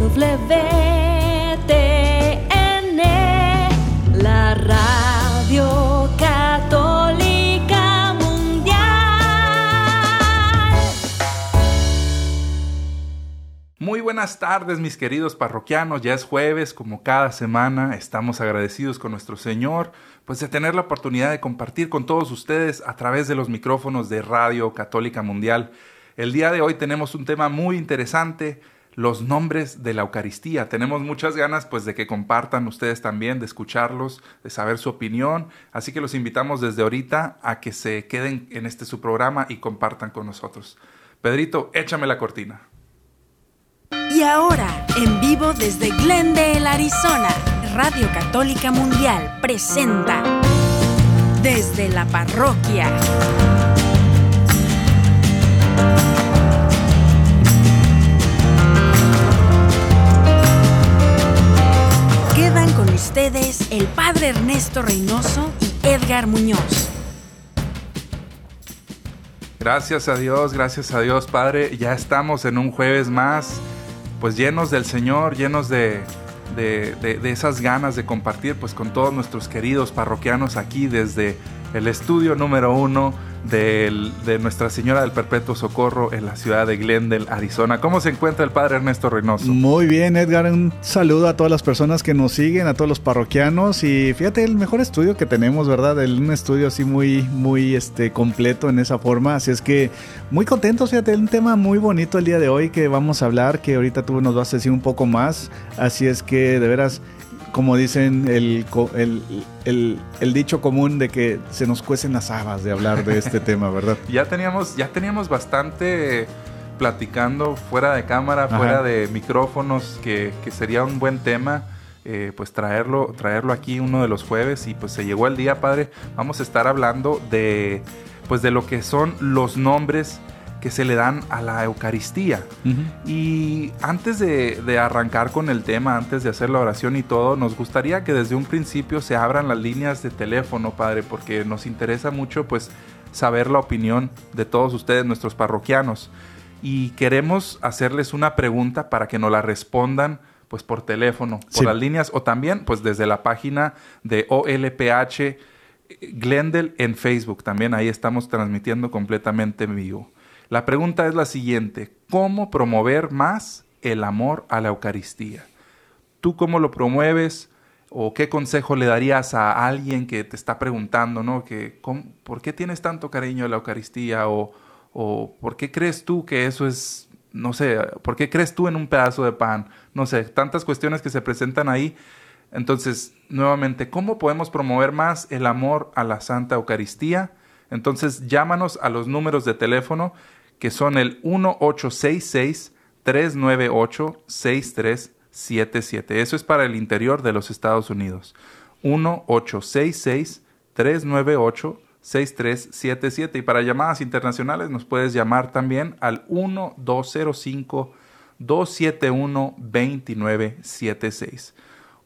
WTN, la radio católica mundial. Muy buenas tardes mis queridos parroquianos, ya es jueves, como cada semana estamos agradecidos con nuestro Señor, pues de tener la oportunidad de compartir con todos ustedes a través de los micrófonos de Radio Católica Mundial. El día de hoy tenemos un tema muy interesante, los nombres de la Eucaristía. Tenemos muchas ganas pues de que compartan ustedes también, de escucharlos, de saber su opinión, así que los invitamos desde ahorita a que se queden en este su programa y compartan con nosotros. Pedrito, échame la cortina. Y ahora, en vivo desde Glendale, Arizona, Radio Católica Mundial presenta Desde la Parroquia. Ustedes el Padre Ernesto Reynoso y Edgar Muñoz. Gracias a Dios, gracias a Dios, Padre. Ya estamos en un jueves más, pues llenos del Señor, llenos de, de, de- de esas ganas de compartir, pues con todos nuestros queridos parroquianos aquí desde el estudio número uno del- de Nuestra Señora del Perpetuo Socorro en la ciudad de Glendale, Arizona. ¿Cómo se encuentra el Padre Ernesto Reynoso? Muy bien, Edgar. Un saludo a todas las personas que nos siguen, a todos los parroquianos. Y fíjate, el mejor estudio que tenemos, ¿verdad? Un estudio así muy, muy este, completo en esa forma. Así es que muy contentos, fíjate, un tema muy bonito el día de hoy que vamos a hablar, que ahorita tú nos vas a decir un poco más. Así es que de veras, como dicen el, el- el dicho común de que se nos cuecen las habas de hablar de este tema, ¿verdad? Ya teníamos, ya teníamos bastante platicando fuera de cámara, Ajá. fuera de micrófonos, que, que sería un buen tema, eh, pues traerlo, traerlo aquí uno de los jueves y pues se llegó el día, padre. Vamos a estar hablando de, pues de lo que son los nombres que se le dan a la Eucaristía. Y antes de, de arrancar con el tema, antes de hacer la oración y todo, nos gustaría que desde un principio se abran las líneas de teléfono, Padre, porque nos interesa mucho pues saber la opinión de todos ustedes, nuestros parroquianos. Y queremos hacerles una pregunta para que nos la respondan pues por teléfono, por Sí. las líneas o también pues desde la página de OLPH Glendale en Facebook. También ahí estamos transmitiendo completamente en vivo. La pregunta es la siguiente, ¿cómo promover más el amor a la Eucaristía? ¿Tú cómo lo promueves? ¿O qué consejo le darías a alguien que te está preguntando, ¿no? Que, ¿cómo- ¿Por qué tienes tanto cariño a la Eucaristía? O, ¿O por qué crees tú que eso es, no sé, por qué crees tú en un pedazo de pan? No sé, tantas cuestiones que se presentan ahí. Entonces, nuevamente, ¿cómo podemos promover más el amor a la Santa Eucaristía? Entonces, llámanos a los números de teléfono que son el 1866-398-6377. Eso es para el interior de los Estados Unidos. 1866-398-6377. Y para llamadas internacionales nos puedes llamar también al 1205-271-2976.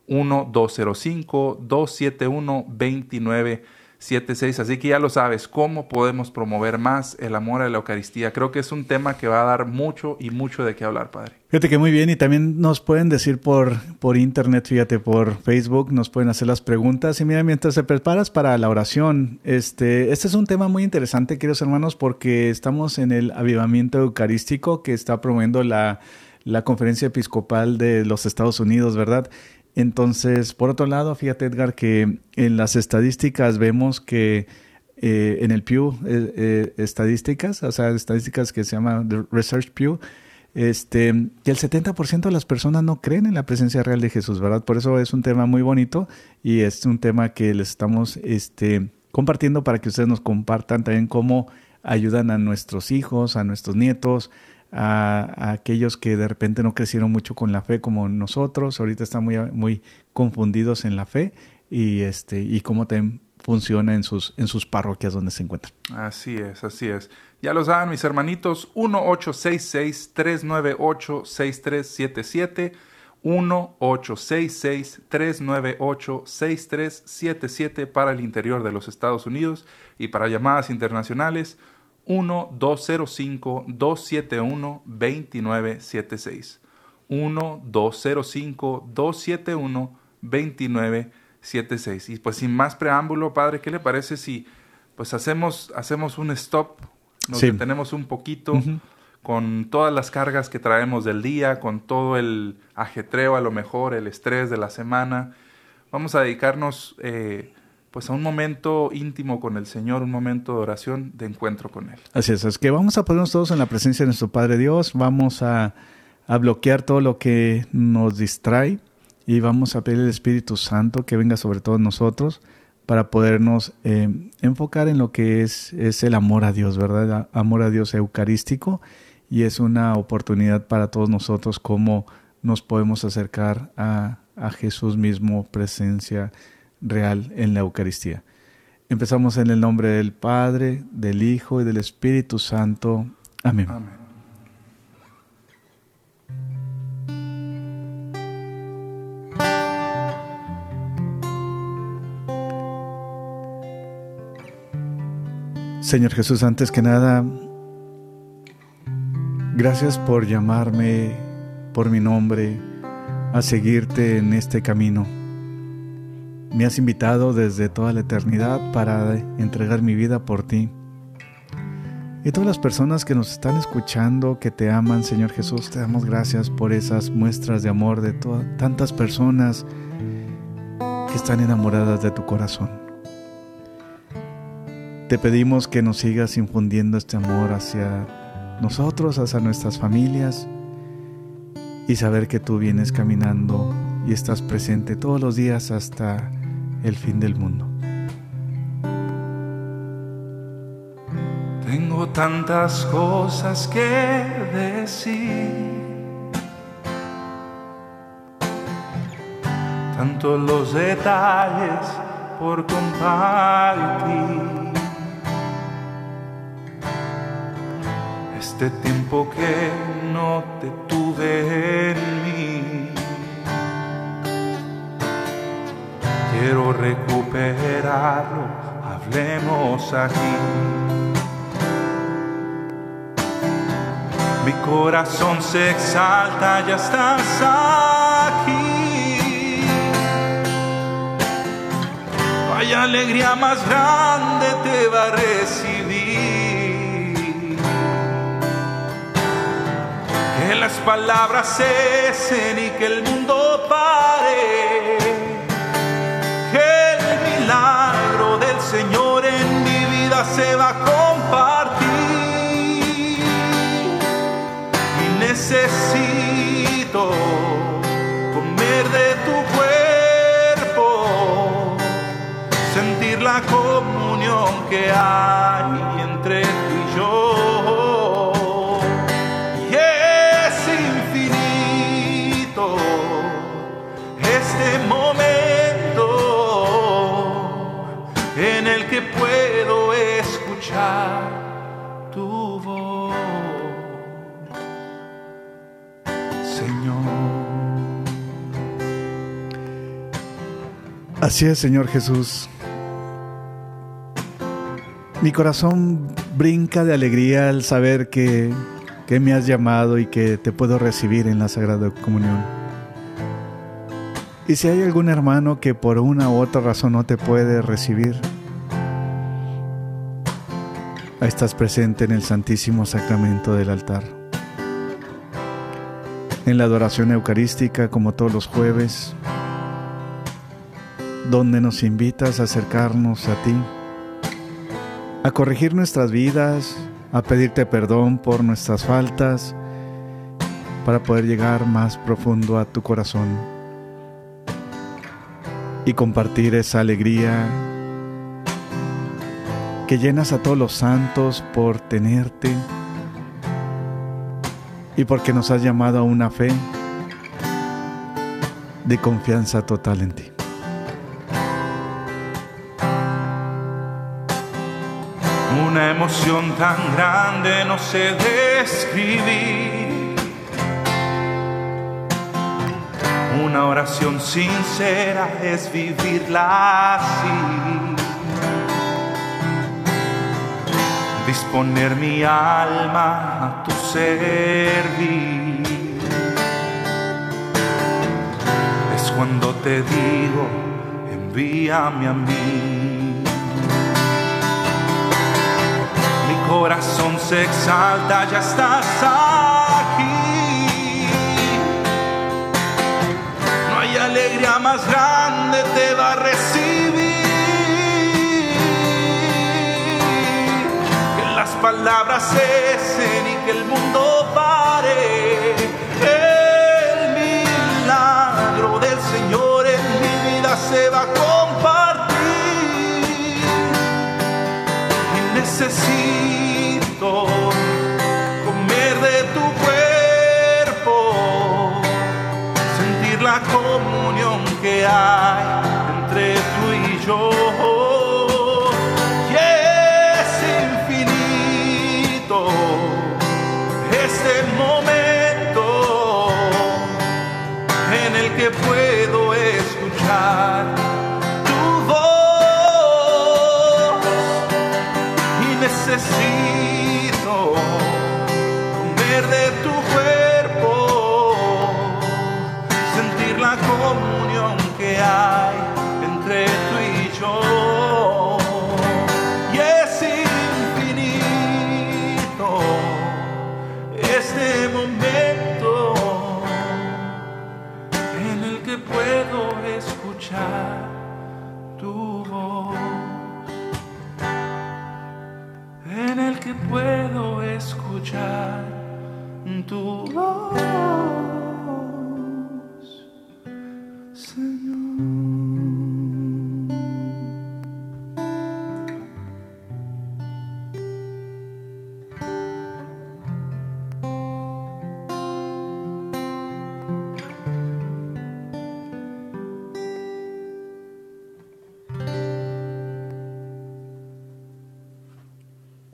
1-205-271-2976. Así que ya lo sabes, cómo podemos promover más el amor a la Eucaristía. Creo que es un tema que va a dar mucho y mucho de qué hablar, Padre. Fíjate que muy bien y también nos pueden decir por, por internet, fíjate, por Facebook, nos pueden hacer las preguntas y mira, mientras te preparas para la oración, este, este es un tema muy interesante, queridos hermanos, porque estamos en el avivamiento eucarístico que está promoviendo la, la conferencia episcopal de los Estados Unidos, ¿verdad? Entonces, por otro lado, fíjate Edgar que en las estadísticas vemos que eh, en el Pew eh, eh, estadísticas, o sea, estadísticas que se llama Research Pew, este, que el 70% de las personas no creen en la presencia real de Jesús, ¿verdad? Por eso es un tema muy bonito y es un tema que les estamos este, compartiendo para que ustedes nos compartan también cómo ayudan a nuestros hijos, a nuestros nietos, a, a aquellos que de repente no crecieron mucho con la fe como nosotros, ahorita están muy, muy confundidos en la fe y, este, y cómo también funciona en sus, en sus parroquias donde se encuentran. Así es, así es. Ya lo saben mis hermanitos, 1866-398-6377, 1-866-398-6377 para el interior de los Estados Unidos y para llamadas internacionales 1-205-271-2976. 1-205-271-2976. Y pues sin más preámbulo, Padre, ¿qué le parece si pues hacemos, hacemos un stop, nos Sí. detenemos un poquito con todas las cargas que traemos del día, con todo el ajetreo a lo mejor, el estrés de la semana? Vamos a dedicarnos eh, pues a un momento íntimo con el Señor, un momento de oración, de encuentro con Él. Así es, es que vamos a ponernos todos en la presencia de nuestro Padre Dios, vamos a, a bloquear todo lo que nos distrae y vamos a pedir al Espíritu Santo que venga sobre todos nosotros para podernos eh, enfocar en lo que es, es el amor a Dios, ¿verdad? A- Amor a Dios eucarístico y es una oportunidad para todos nosotros cómo nos podemos acercar a, a Jesús mismo, presencia real en la Eucaristía. Empezamos en el nombre del Padre, del Hijo y del Espíritu Santo. Amén. Amén. Señor Jesús, antes que nada, gracias por llamarme por mi nombre a seguirte en este camino. Me has invitado desde toda la eternidad para entregar mi vida por ti. Y todas las personas que nos están escuchando, que te aman, Señor Jesús, te damos gracias por esas muestras de amor de todas tantas personas que están enamoradas de tu corazón. Te pedimos que nos sigas infundiendo este amor hacia nosotros, hacia nuestras familias y saber que tú vienes caminando y estás presente todos los días hasta el fin del mundo. Tengo tantas cosas que decir, tantos los detalles por compartir. Este tiempo que no te tuve quiero recuperarlo, hablemos aquí. Mi corazón se exalta, ya estás aquí. Hay alegría más grande te va a recibir. Que las palabras cesen y que el mundo pare. Se va a compartir y necesito comer de tu cuerpo, sentir la comunión que hay entre tú y yo. Y es infinito este momento en el que puedo Así es, Señor Jesús. Mi corazón brinca de alegría al saber que, que me has llamado y que te puedo recibir en la Sagrada Comunión. Y si hay algún hermano que por una u otra razón no te puede recibir, estás presente en el Santísimo Sacramento del altar. En la adoración eucarística, como todos los jueves, donde nos invitas a acercarnos a ti, a corregir nuestras vidas, a pedirte perdón por nuestras faltas, para poder llegar más profundo a tu corazón y compartir esa alegría que llenas a todos los santos por tenerte y porque nos has llamado a una fe de confianza total en ti. Una emoción tan grande no sé describir. Una oración sincera es vivirla así. Disponer mi alma a tu servir. cuando te digo, envíame a mí. Corazón se exalta, ya estás aquí. No hay alegría más grande, te va a recibir. Que las palabras cesen y que el mundo pare.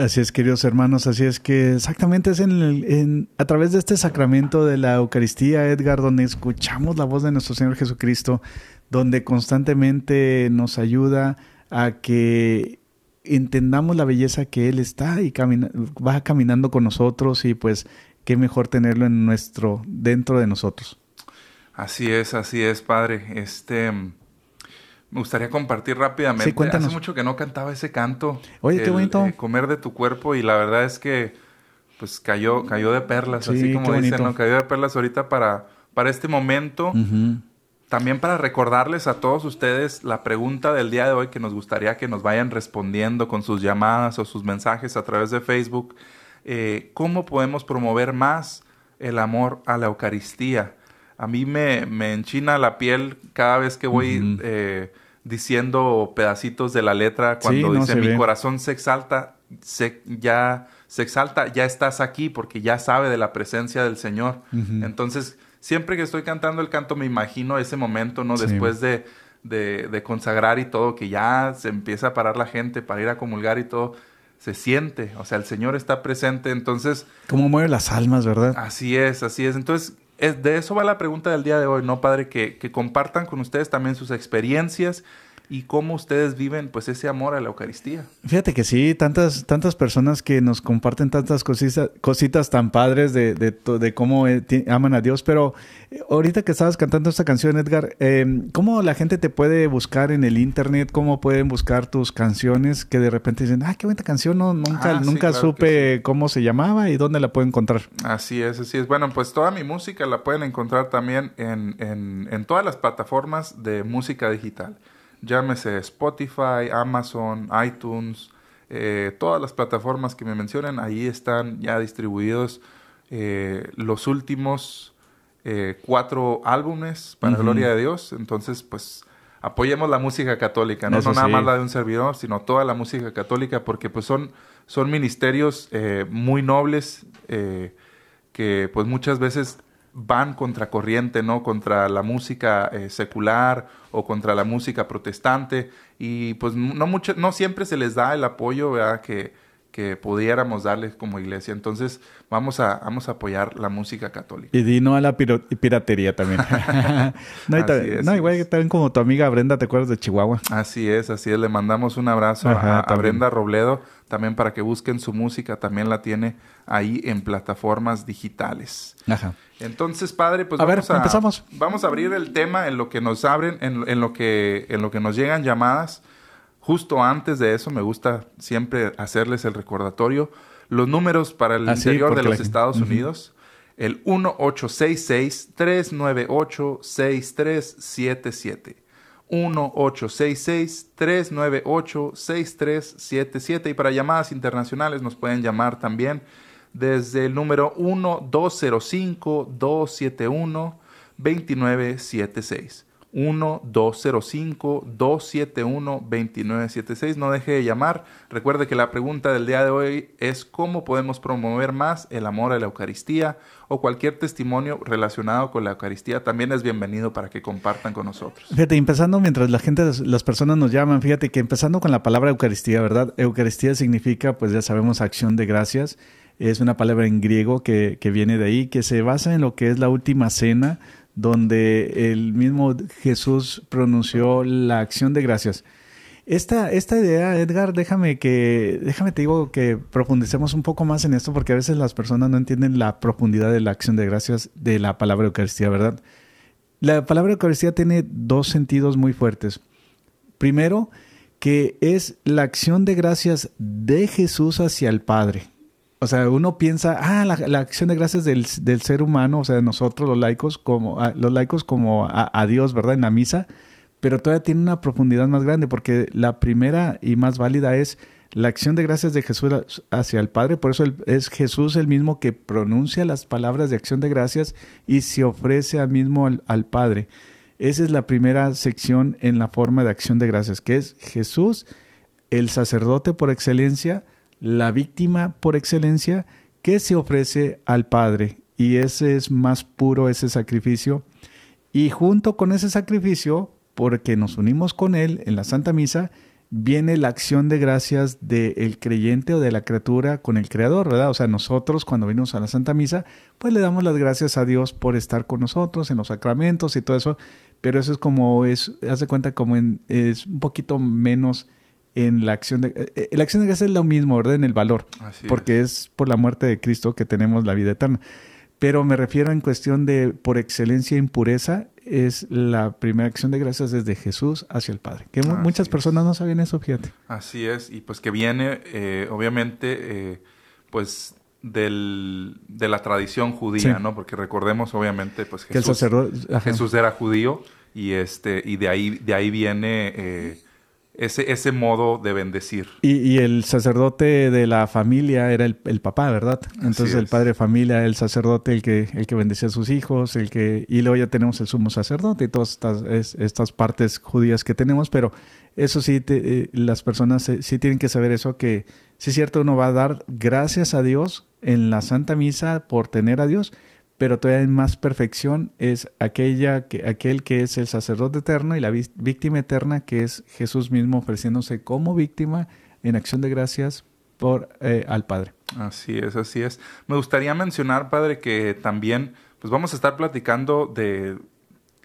Así es, queridos hermanos, así es que exactamente es en el- en- a través de este sacramento de la Eucaristía, Edgar, donde escuchamos la voz de nuestro Señor Jesucristo, donde constantemente nos ayuda a que entendamos la belleza que Él está y va caminando con nosotros y pues qué mejor tenerlo en nuestro, dentro de nosotros. Así es, así es, padre. Este, me gustaría compartir rápidamente. Sí, cuéntanos. Hace mucho que no cantaba ese canto. Oye, qué bonito. eh, comer de tu cuerpo y la verdad es que, pues cayó, cayó de perlas, Sí, así como dicen. ¿no? Cayó de perlas ahorita para, para este momento. También para recordarles a todos ustedes la pregunta del día de hoy que nos gustaría que nos vayan respondiendo con sus llamadas o sus mensajes a través de Facebook. Eh, ¿Cómo podemos promover más el amor a la Eucaristía? A mí me, me enchina la piel cada vez que voy eh, diciendo pedacitos de la letra cuando Sí, dice mi ve. corazón se exalta, se, ya se exalta, ya estás aquí porque ya sabe de la presencia del Señor. Entonces, siempre que estoy cantando el canto me imagino ese momento, ¿no? Sí. Después de, de, de consagrar y todo, que ya se empieza a parar la gente para ir a comulgar y todo, se siente, o sea, el Señor está presente, entonces, Cómo mueve las almas, ¿verdad? así es, así es. Entonces, es, de eso va la pregunta del día de hoy, ¿no, Padre? Que, que compartan con ustedes también sus experiencias y cómo ustedes viven, pues, ese amor a la Eucaristía. Fíjate que sí, tantas, tantas personas que nos comparten tantas cositas, cositas tan padres de, de, cómo eh, aman a Dios, pero eh, ahorita que estabas cantando esta canción, Edgar, eh, ¿cómo la gente te puede buscar en el internet? ¿Cómo pueden buscar tus canciones que de repente dicen, ah, qué buena canción, no, nunca, Ah, sí, nunca claro supe cómo se llamaba y dónde la puedo encontrar? Así es, así es. Bueno, pues toda mi música la pueden encontrar también en, en, en todas las plataformas de música digital. Llámese Spotify, Amazon, iTunes, eh, todas las plataformas que me mencionen, ahí están ya distribuidos eh, los últimos eh, cuatro álbumes para Ujú. gloria de Dios. Entonces, pues apoyemos la música católica, no, Eso no nada sí. más la de un servidor, sino toda la música católica, porque pues son, son ministerios eh, muy nobles eh, que pues muchas veces van contra corriente, ¿no? Contra la música eh, secular o contra la música protestante y pues no mucho, no siempre se les da el apoyo. Que, que pudiéramos darles como iglesia. Entonces, vamos a, vamos a apoyar la música católica. Y di no a la piro- piratería también. no, y es, igual que también como tu amiga Brenda, ¿te acuerdas de Chihuahua? Así es, así es. Le mandamos un abrazo a- Ajá, a, también. Brenda Robledo, también para que busquen su música, también la tiene ahí en plataformas digitales. Ajá. Entonces, padre, pues A ver, vamos a, empezamos. Vamos a abrir el tema en lo que nos abren, en, en lo que, en lo que nos llegan llamadas. Justo antes de eso, me gusta siempre hacerles el recordatorio. Los números para el Ah, sí, interior de porque los la- Estados Ujú. Unidos. El 1866-398-6377. 1866-398-6377. Y para llamadas internacionales nos pueden llamar también desde el número 1205-271-2976. 1-205-271-2976. No deje de llamar. Recuerde que la pregunta del día de hoy es cómo podemos promover más el amor a la Eucaristía o cualquier testimonio relacionado con la Eucaristía también es bienvenido para que compartan con nosotros. Fíjate, empezando mientras la gente, las personas nos llaman, fíjate que empezando con la palabra Eucaristía, ¿verdad? Eucaristía significa, pues ya sabemos, acción de gracias. Es una palabra en griego que, que viene de ahí, que se basa en lo que es la última cena, donde el mismo Jesús pronunció la acción de gracias. Esta, esta idea, Edgar, déjame que, déjame te digo que profundicemos un poco más en esto, porque a veces las personas no entienden la profundidad de la acción de gracias de la palabra Eucaristía, ¿verdad? La palabra Eucaristía tiene dos sentidos muy fuertes. Primero, que es la acción de gracias de Jesús hacia el Padre. O sea, uno piensa, ah, la, acción de gracias del, del, ser humano, o sea, de nosotros los laicos, como a, los laicos como a, Dios, ¿verdad? En la misa, pero todavía tiene una profundidad más grande, porque la primera y más válida es la acción de gracias de Jesús hacia el Padre, por eso es Jesús el mismo que pronuncia las palabras de acción de gracias y se ofrece al mismo al Padre. Esa es la primera sección en la forma de acción de gracias, que es Jesús, el sacerdote por excelencia, la víctima por excelencia que se ofrece al Padre. Y ese es más puro, ese sacrificio. Y junto con ese sacrificio, porque nos unimos con Él en la Santa Misa, viene la acción de gracias del creyente o de la criatura con el Creador, ¿verdad? O sea, nosotros cuando venimos a la Santa Misa, pues le damos las gracias a Dios por estar con nosotros en los sacramentos y todo eso, pero eso es como, es, haz de cuenta como es un poquito menos en la acción de eh, la acción de gracias es lo mismo, ¿verdad? En el valor, Así porque es. es por la muerte de Cristo que tenemos la vida eterna. Pero me refiero en cuestión de por excelencia e impureza es la primera acción de gracias desde Jesús hacia el Padre. Que Así muchas es. personas no sabían eso, fíjate. Así es, y pues que viene, eh, obviamente, eh, pues del, de la tradición judía, Sí. ¿no? Porque recordemos, obviamente, pues Que el Jesús, sacerdote ajá. Jesús era judío y este y de ahí de ahí viene eh, ese ese modo de bendecir. Y, y el sacerdote de la familia era el, el papá, ¿verdad? Entonces el padre de familia, el sacerdote, el que, el que bendecía a sus hijos, el que, y luego ya tenemos el sumo sacerdote y todas estas, es- estas partes judías que tenemos, pero eso sí, te- eh, las personas eh, sí tienen que saber eso, que sí es cierto, uno va a dar gracias a Dios en la Santa Misa por tener a Dios, pero todavía en más perfección es aquella que, aquel que es el sacerdote eterno y la ví- víctima eterna que es Jesús mismo ofreciéndose como víctima en acción de gracias por eh, al Padre. Así es, así es. Me gustaría mencionar, padre, que también pues vamos a estar platicando de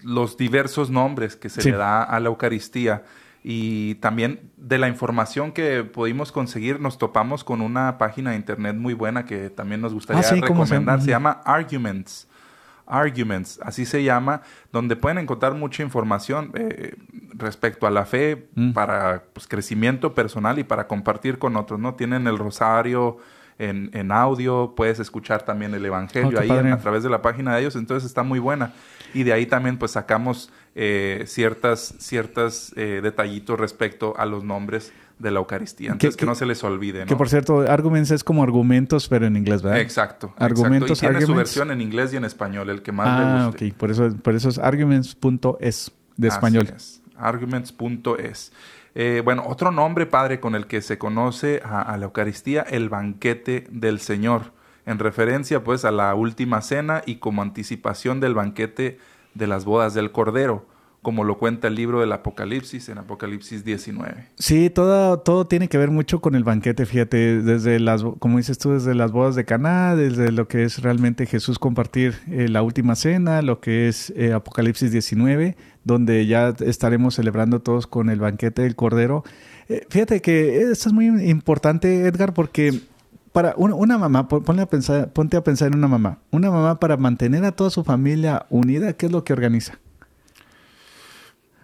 los diversos nombres que se Sí. le da a la Eucaristía y también de la información que pudimos conseguir. Nos topamos con una página de internet muy buena que también nos gustaría Ah, sí, ¿cómo se recomendar. se llama Arguments. Arguments, así se llama, donde pueden encontrar mucha información eh, respecto a la fe Mm. para pues, crecimiento personal y para compartir con otros, ¿no? Tienen el rosario en, en audio, puedes escuchar también el evangelio Oh, ahí en- a través de la página de ellos, entonces está muy buena. Y de ahí también pues sacamos eh, ciertas, ciertas eh, detallitos respecto a los nombres de la Eucaristía. Entonces que, que- no se les olvide, ¿no? Que por cierto, arguments es como argumentos, pero en inglés, ¿verdad? Exacto. Argumentos, exacto. Y tiene su arguments. versión en inglés y en español, el que más Ah, le guste. ok. Por eso, por eso es arguments.es de Así español. es. Arguments.es. Eh, bueno, otro nombre, padre, con el que se conoce a, la Eucaristía, el banquete del Señor, en referencia pues a la última cena y como anticipación del banquete de las bodas del Cordero, como lo cuenta el libro del Apocalipsis en Apocalipsis 19. Sí, todo, todo tiene que ver mucho con el banquete, fíjate, desde las, como dices tú, desde las bodas de Caná, desde lo que es realmente Jesús compartir eh, la última cena, lo que es eh, Apocalipsis 19, donde ya estaremos celebrando todos con el banquete del Cordero. Eh, fíjate que esto es muy importante, Edgar, porque para una, una mamá, ponle a pensar, ponte a pensar en una mamá, una mamá para mantener a toda su familia unida, ¿qué es lo que organiza?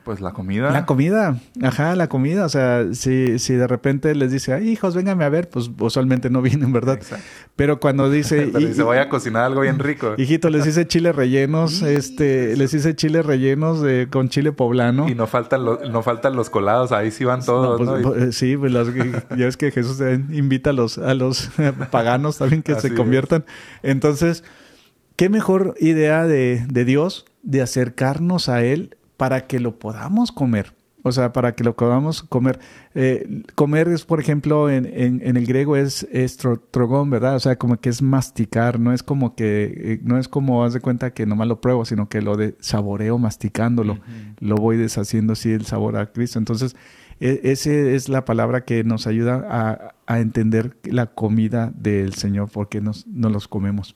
Pues la comida. La comida, ajá, la comida. O sea, si, si de repente les dice, Ay, hijos, véngame a ver, pues usualmente no vienen, ¿verdad? Exacto. Pero cuando dice. Pero dice, voy a cocinar algo bien rico. Hijito, les hice chiles rellenos, este, les hice chiles rellenos de, con chile poblano. Y no faltan, los, no faltan los colados, ahí sí van todos, No, pues, ¿no? Y- pues, Sí, pues las- ya ves que Jesús también invita a los, a los paganos también que Así se es. conviertan. Entonces, ¿qué mejor idea de, de Dios de acercarnos a Él para que lo podamos comer? O sea, para que lo podamos comer. Eh, comer es, por ejemplo, en, en- en el griego es, es tro- trogón, ¿verdad? O sea, como que es masticar, no es como que, eh, no es como, haz de cuenta que nomás lo pruebo, sino que lo de saboreo masticándolo. Lo voy deshaciendo así el sabor a Cristo. Entonces, e- esa es la palabra que nos ayuda a, a entender la comida del Señor, porque nos, nos los comemos.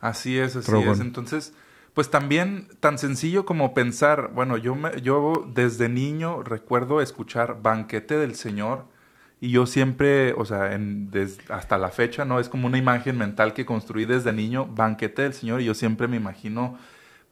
Así es, así es. Entonces, pues también tan sencillo como pensar, bueno, yo, me, yo desde niño recuerdo escuchar Banquete del Señor y yo siempre, o sea, en, des- hasta la fecha, ¿no? Es como una imagen mental que construí desde niño, Banquete del Señor, y yo siempre me imagino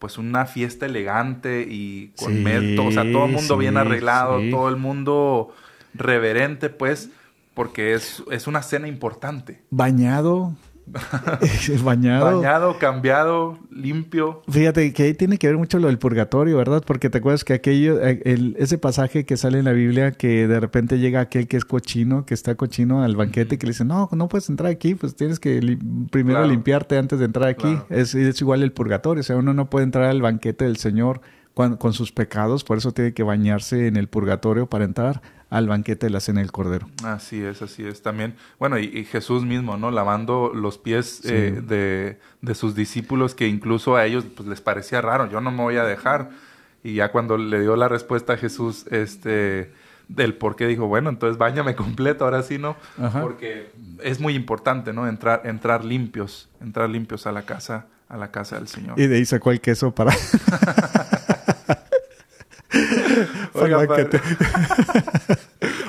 pues una fiesta elegante y con Sí, o sea, todo el mundo bien arreglado, sí. todo el mundo reverente, pues, porque es, es una cena importante. Bañado. Bañado. Bañado, cambiado, limpio. Fíjate que ahí tiene que ver mucho lo del purgatorio, ¿verdad? Porque te acuerdas que aquello, eh, el- ese pasaje que sale en la Biblia, que de repente llega aquel que es cochino, que está cochino al banquete, que le dice, no, no puedes entrar aquí, pues tienes que li- primero Claro. limpiarte antes de entrar aquí. Claro. Es, es igual el purgatorio, o sea, uno no puede entrar al banquete del Señor con sus pecados, por eso tiene que bañarse en el purgatorio para entrar al banquete de la cena del Cordero. Así es, así es también. Bueno, y, y Jesús mismo, ¿no? Lavando los pies Sí. eh, de, de sus discípulos que incluso a ellos pues, les parecía raro, yo no me voy a dejar. Y ya cuando le dio la respuesta a Jesús, este, del por qué dijo, bueno, entonces bañame completo, ahora sí, ¿no? Ajá. Porque es muy importante, ¿no? Entrar, entrar limpios, entrar limpios a la casa, a la casa del Señor. Y de ahí sacó el queso para... Oiga, padre.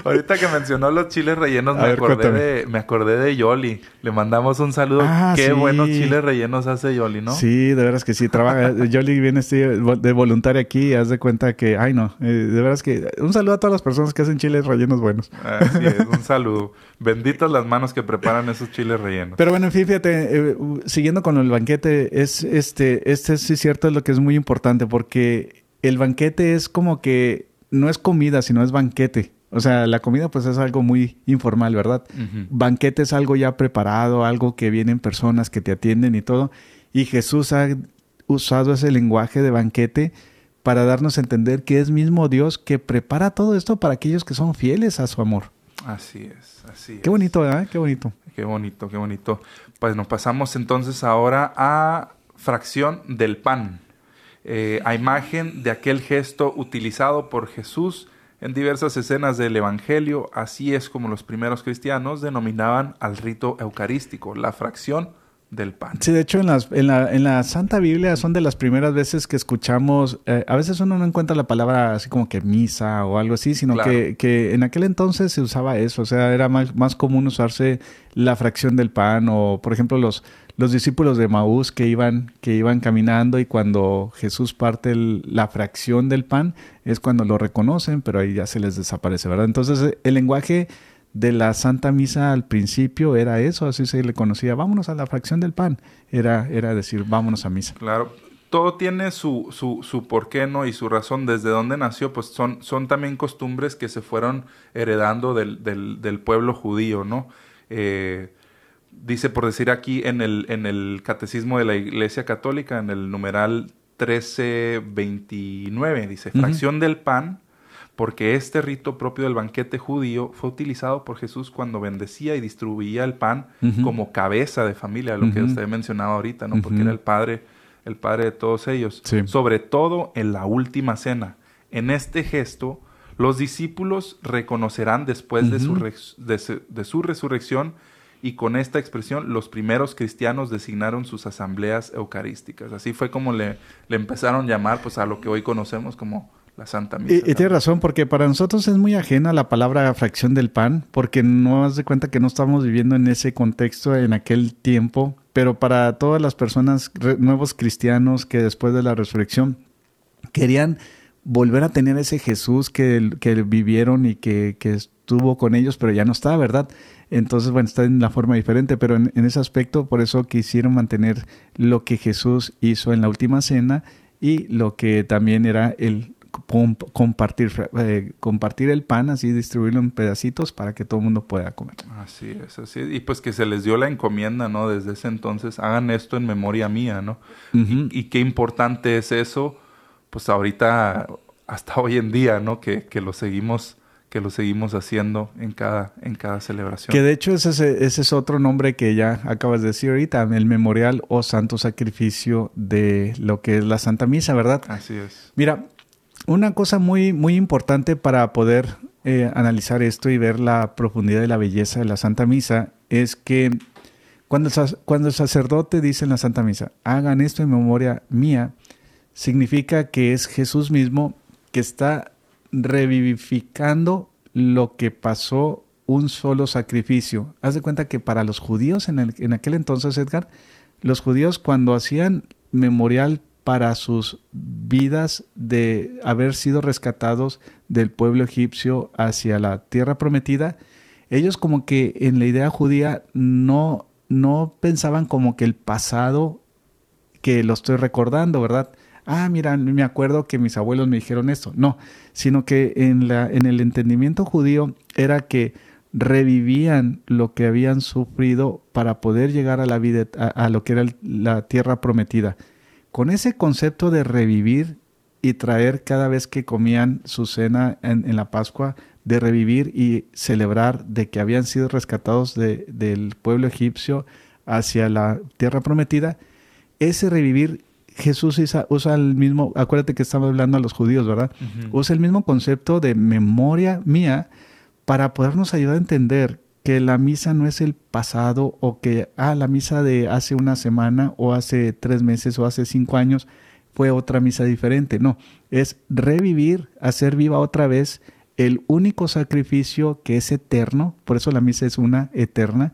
Ahorita que mencionó los chiles rellenos, me, ver, acordé de, me acordé de Yoli. Le mandamos un saludo. Ah, Qué sí. buenos chiles rellenos hace Yoli, ¿no? Sí, de veras que sí. Trabaja. Yoli viene de voluntaria aquí y haz de cuenta que, ay no, eh, de veras que un saludo a todas las personas que hacen chiles rellenos buenos. Así es, un saludo. Benditas las manos que preparan esos chiles rellenos. Pero bueno, en fin, fíjate, eh, siguiendo con el banquete, es este, este sí es cierto es lo que es muy importante porque el banquete es como que no es comida, sino es banquete. O sea, la comida pues es algo muy informal, ¿verdad? Banquete es algo ya preparado, algo que vienen personas que te atienden y todo. Y Jesús ha usado ese lenguaje de banquete para darnos a entender que es mismo Dios que prepara todo esto para aquellos que son fieles a su amor. Así es, así es. Qué bonito, ¿verdad? Qué bonito. Qué bonito, qué bonito. Pues nos pasamos entonces ahora a fracción del pan, eh, a imagen de aquel gesto utilizado por Jesús en diversas escenas del Evangelio. Así es como los primeros cristianos denominaban al rito eucarístico, la fracción del pan. Sí, de hecho en, las, en, la, en la Santa Biblia son de las primeras veces que escuchamos, eh, a veces uno no encuentra la palabra así como que misa o algo así, sino Claro. que, que en aquel entonces se usaba eso, o sea, era más, más común usarse la fracción del pan o, por ejemplo, los, los discípulos de Maús que iban, que iban caminando y cuando Jesús parte la fracción del pan es cuando lo reconocen, pero ahí ya se les desaparece, ¿verdad? Entonces eh, el lenguaje de la Santa Misa al principio era eso, así se le conocía, vámonos a la fracción del pan, era, era decir, vámonos a misa. Claro, todo tiene su, su, su porqué, ¿no? Y su razón, desde dónde nació, pues son, son también costumbres que se fueron heredando del, del, del pueblo judío, ¿no? Eh, dice, por decir aquí, en el, en el Catecismo de la Iglesia Católica, en el numeral 1329, dice, fracción del pan, porque este rito propio del banquete judío fue utilizado por Jesús cuando bendecía y distribuía el pan como cabeza de familia, lo que usted mencionaba ahorita, ¿no? Porque era el padre, el padre de todos ellos. Sí. Sobre todo en la última cena, En este gesto, los discípulos reconocerán después de, su de su- de su resurrección y con esta expresión los primeros cristianos designaron sus asambleas eucarísticas. Así fue como le, le empezaron a llamar pues, a lo que hoy conocemos como la Santa Misa. Y, y tienes razón, porque para nosotros es muy ajena la palabra fracción del pan, porque no haz de cuenta que no estamos viviendo en ese contexto en aquel tiempo, pero para todas las personas, nuevos cristianos que después de la resurrección querían volver a tener ese Jesús que, que vivieron y que, que estuvo con ellos, pero ya no está, ¿verdad? Entonces, bueno, está en la forma diferente, pero en, en ese aspecto, por eso quisieron mantener lo que Jesús hizo en la última cena y lo que también era el com- compartir, eh, compartir el pan, así distribuirlo en pedacitos para que todo el mundo pueda comer. Así es, así es. Y pues que se les dio la encomienda, ¿no? Desde ese entonces, hagan esto en memoria mía, ¿no? Ujú. Y qué importante es eso, pues ahorita, hasta hoy en día, ¿no? Que, que lo seguimos, que lo seguimos haciendo en cada, en cada celebración. Que de hecho ese, es- ese es otro nombre que ya acabas de decir ahorita, el memorial o santo sacrificio de lo que es la Santa Misa, ¿verdad? Así es. Mira, una cosa muy, muy importante para poder eh, analizar esto y ver la profundidad y la belleza de la Santa Misa es que cuando el, cuando el sacerdote dice en la Santa Misa, hagan esto en memoria mía, significa que es Jesús mismo que está revivificando lo que pasó un solo sacrificio. Haz de cuenta que para los judíos en, el- en aquel entonces, Edgar, los judíos cuando hacían memorial para sus vidas de haber sido rescatados del pueblo egipcio hacia la tierra prometida, ellos como que en la idea judía no, no pensaban como que el pasado que lo estoy recordando, ¿verdad? Ah, mira, me acuerdo que mis abuelos me dijeron esto. No, sino que en, la, en el entendimiento judío era que revivían lo que habían sufrido para poder llegar a la vida, a, lo que era la tierra prometida. Con ese concepto de revivir y traer cada vez que comían su cena en, en la Pascua, de revivir y celebrar de que habían sido rescatados de- del pueblo egipcio hacia la tierra prometida, ese revivir, Jesús usa, el mismo, acuérdate que estamos hablando a los judíos, ¿verdad? Usa el mismo concepto de memoria mía para podernos ayudar a entender que la misa no es el pasado o que, ah, la misa de hace una semana o hace tres meses o hace cinco años fue otra misa diferente. No, es revivir, hacer viva otra vez el único sacrificio que es eterno, por eso la misa es una eterna,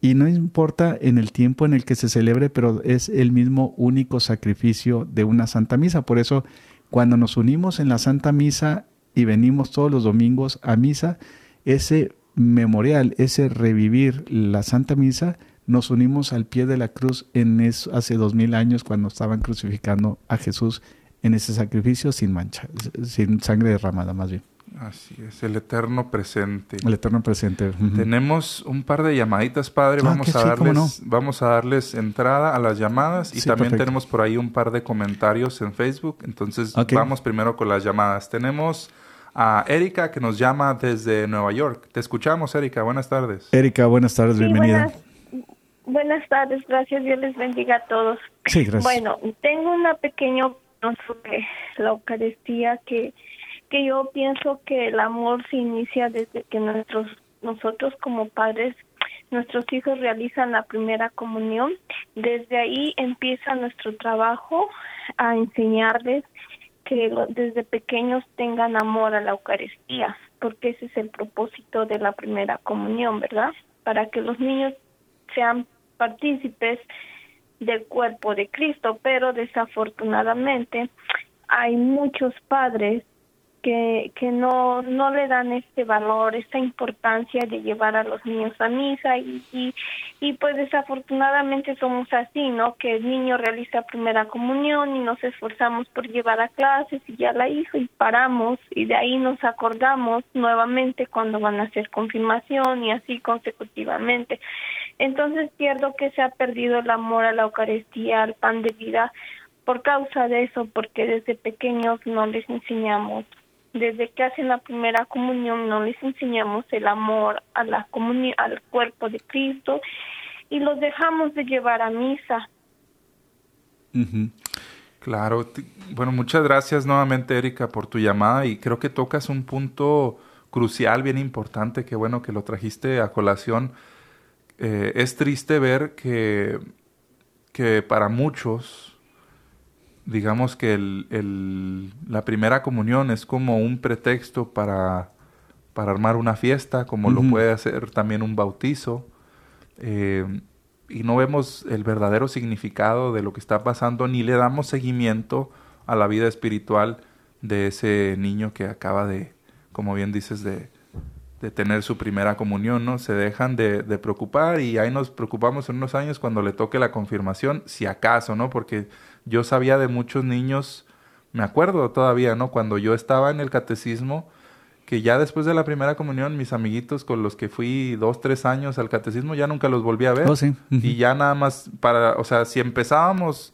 y no importa en el tiempo en el que se celebre, pero es el mismo único sacrificio de una Santa Misa. Por eso, cuando nos unimos en la Santa Misa y venimos todos los domingos a misa, ese memorial, ese revivir la Santa Misa, nos unimos al pie de la cruz en hace dos mil años cuando estaban crucificando a Jesús en ese sacrificio sin mancha, sin sangre derramada más bien, Así es, el eterno presente. el eterno presente. Tenemos un par de llamaditas, padre. Ah, Vamos a sí, darles, no. vamos a darles entrada a las llamadas y Sí, también perfecto. tenemos por ahí un par de comentarios en Facebook. Entonces vamos primero con las llamadas. Tenemos a Erika que nos llama desde Nueva York. Te escuchamos, Erika. Buenas tardes. Erika, buenas tardes, Sí, bienvenida. Buenas, buenas tardes, gracias, Dios les bendiga a todos. Sí, gracias. Bueno, tengo una pequeña opinión sobre la Eucaristía que, que yo pienso que el amor se inicia desde que nuestros nosotros como padres nuestros hijos realizan la primera comunión. Desde ahí empieza nuestro trabajo a enseñarles que desde pequeños tengan amor a la Eucaristía, porque ese es el propósito de la primera comunión, ¿verdad? Para que los niños sean partícipes del cuerpo de Cristo, pero desafortunadamente hay muchos padres que, que no, no le dan este valor, esta importancia de llevar a los niños a misa y, y, pues desafortunadamente somos así, ¿no? Que el niño realiza primera comunión y nos esforzamos por llevar a clases y ya la hizo y paramos y de ahí nos acordamos nuevamente cuando van a hacer confirmación y así consecutivamente. Entonces pierdo que se ha perdido el amor a la Eucaristía, al pan de vida, por causa de eso, porque desde pequeños no les enseñamos, desde que hacen la primera comunión no les enseñamos el amor a la al cuerpo de Cristo y los dejamos de llevar a misa. Ujú. Claro, ti- bueno, muchas gracias nuevamente Erika por tu llamada y creo que tocas un punto crucial, bien importante, que bueno que lo trajiste a colación. Eh, es triste ver que, que para muchos, digamos que el- el- la primera comunión es como un pretexto para, para armar una fiesta, como lo puede hacer también un bautizo. Eh, y no vemos el verdadero significado de lo que está pasando, ni le damos seguimiento a la vida espiritual de ese niño que acaba de, como bien dices, de, de tener su primera comunión, ¿no? Se dejan de, de preocupar y ahí nos preocupamos en unos años cuando le toque la confirmación, si acaso, ¿no? Porque yo sabía de muchos niños, me acuerdo todavía, ¿no? Cuando yo estaba en el catecismo, que ya después de la primera comunión, mis amiguitos con los que fui dos, tres años al catecismo, ya nunca los volví a ver. Oh, sí. Y ya nada más para, o sea, si empezábamos,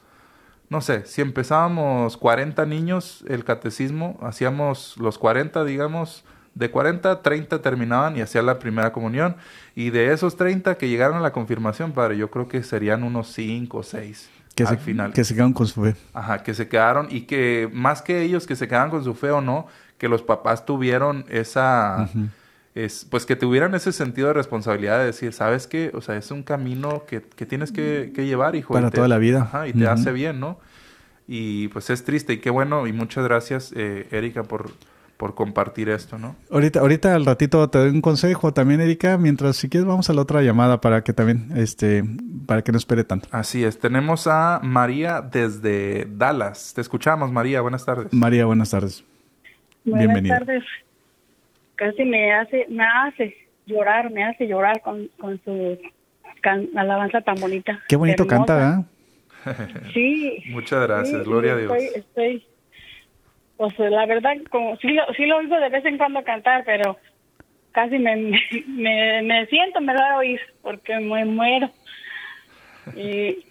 no sé, si empezábamos 40 niños el catecismo, hacíamos los 40, digamos, de 40, 30 terminaban y hacían la primera comunión. Y de esos 30 que llegaron a la confirmación, padre, yo creo que serían unos 5 o 6 Que al se, final. que se quedan con su fe. Ajá, que se quedaron y que más que ellos que se quedaban con su fe o no, que los papás tuvieron esa, es, pues que tuvieran ese sentido de responsabilidad de decir, ¿sabes qué? O sea, es un camino que, que tienes que, que llevar, hijo. Para te- toda la vida. Ajá, y te hace bien, ¿no? Y pues es triste y qué bueno y muchas gracias, eh, Erika, por, por compartir esto, ¿no? Ahorita, ahorita al ratito te doy un consejo también, Erika, mientras si quieres vamos a la otra llamada para que también, este, para que no espere tanto. Así es, tenemos a María desde Dallas. Te escuchamos, María, buenas tardes. María, buenas tardes. Buenas Bienvenida. tardes. Casi me hace, me hace llorar, me hace llorar con, con su can- alabanza tan bonita. Qué bonito hermosa. canta. Sí. Muchas gracias, sí, gloria a Dios. Estoy, estoy, pues la verdad, como sí lo, sí lo oigo de vez en cuando cantar, pero casi me, me, me siento, me da a oír, porque me muero. Y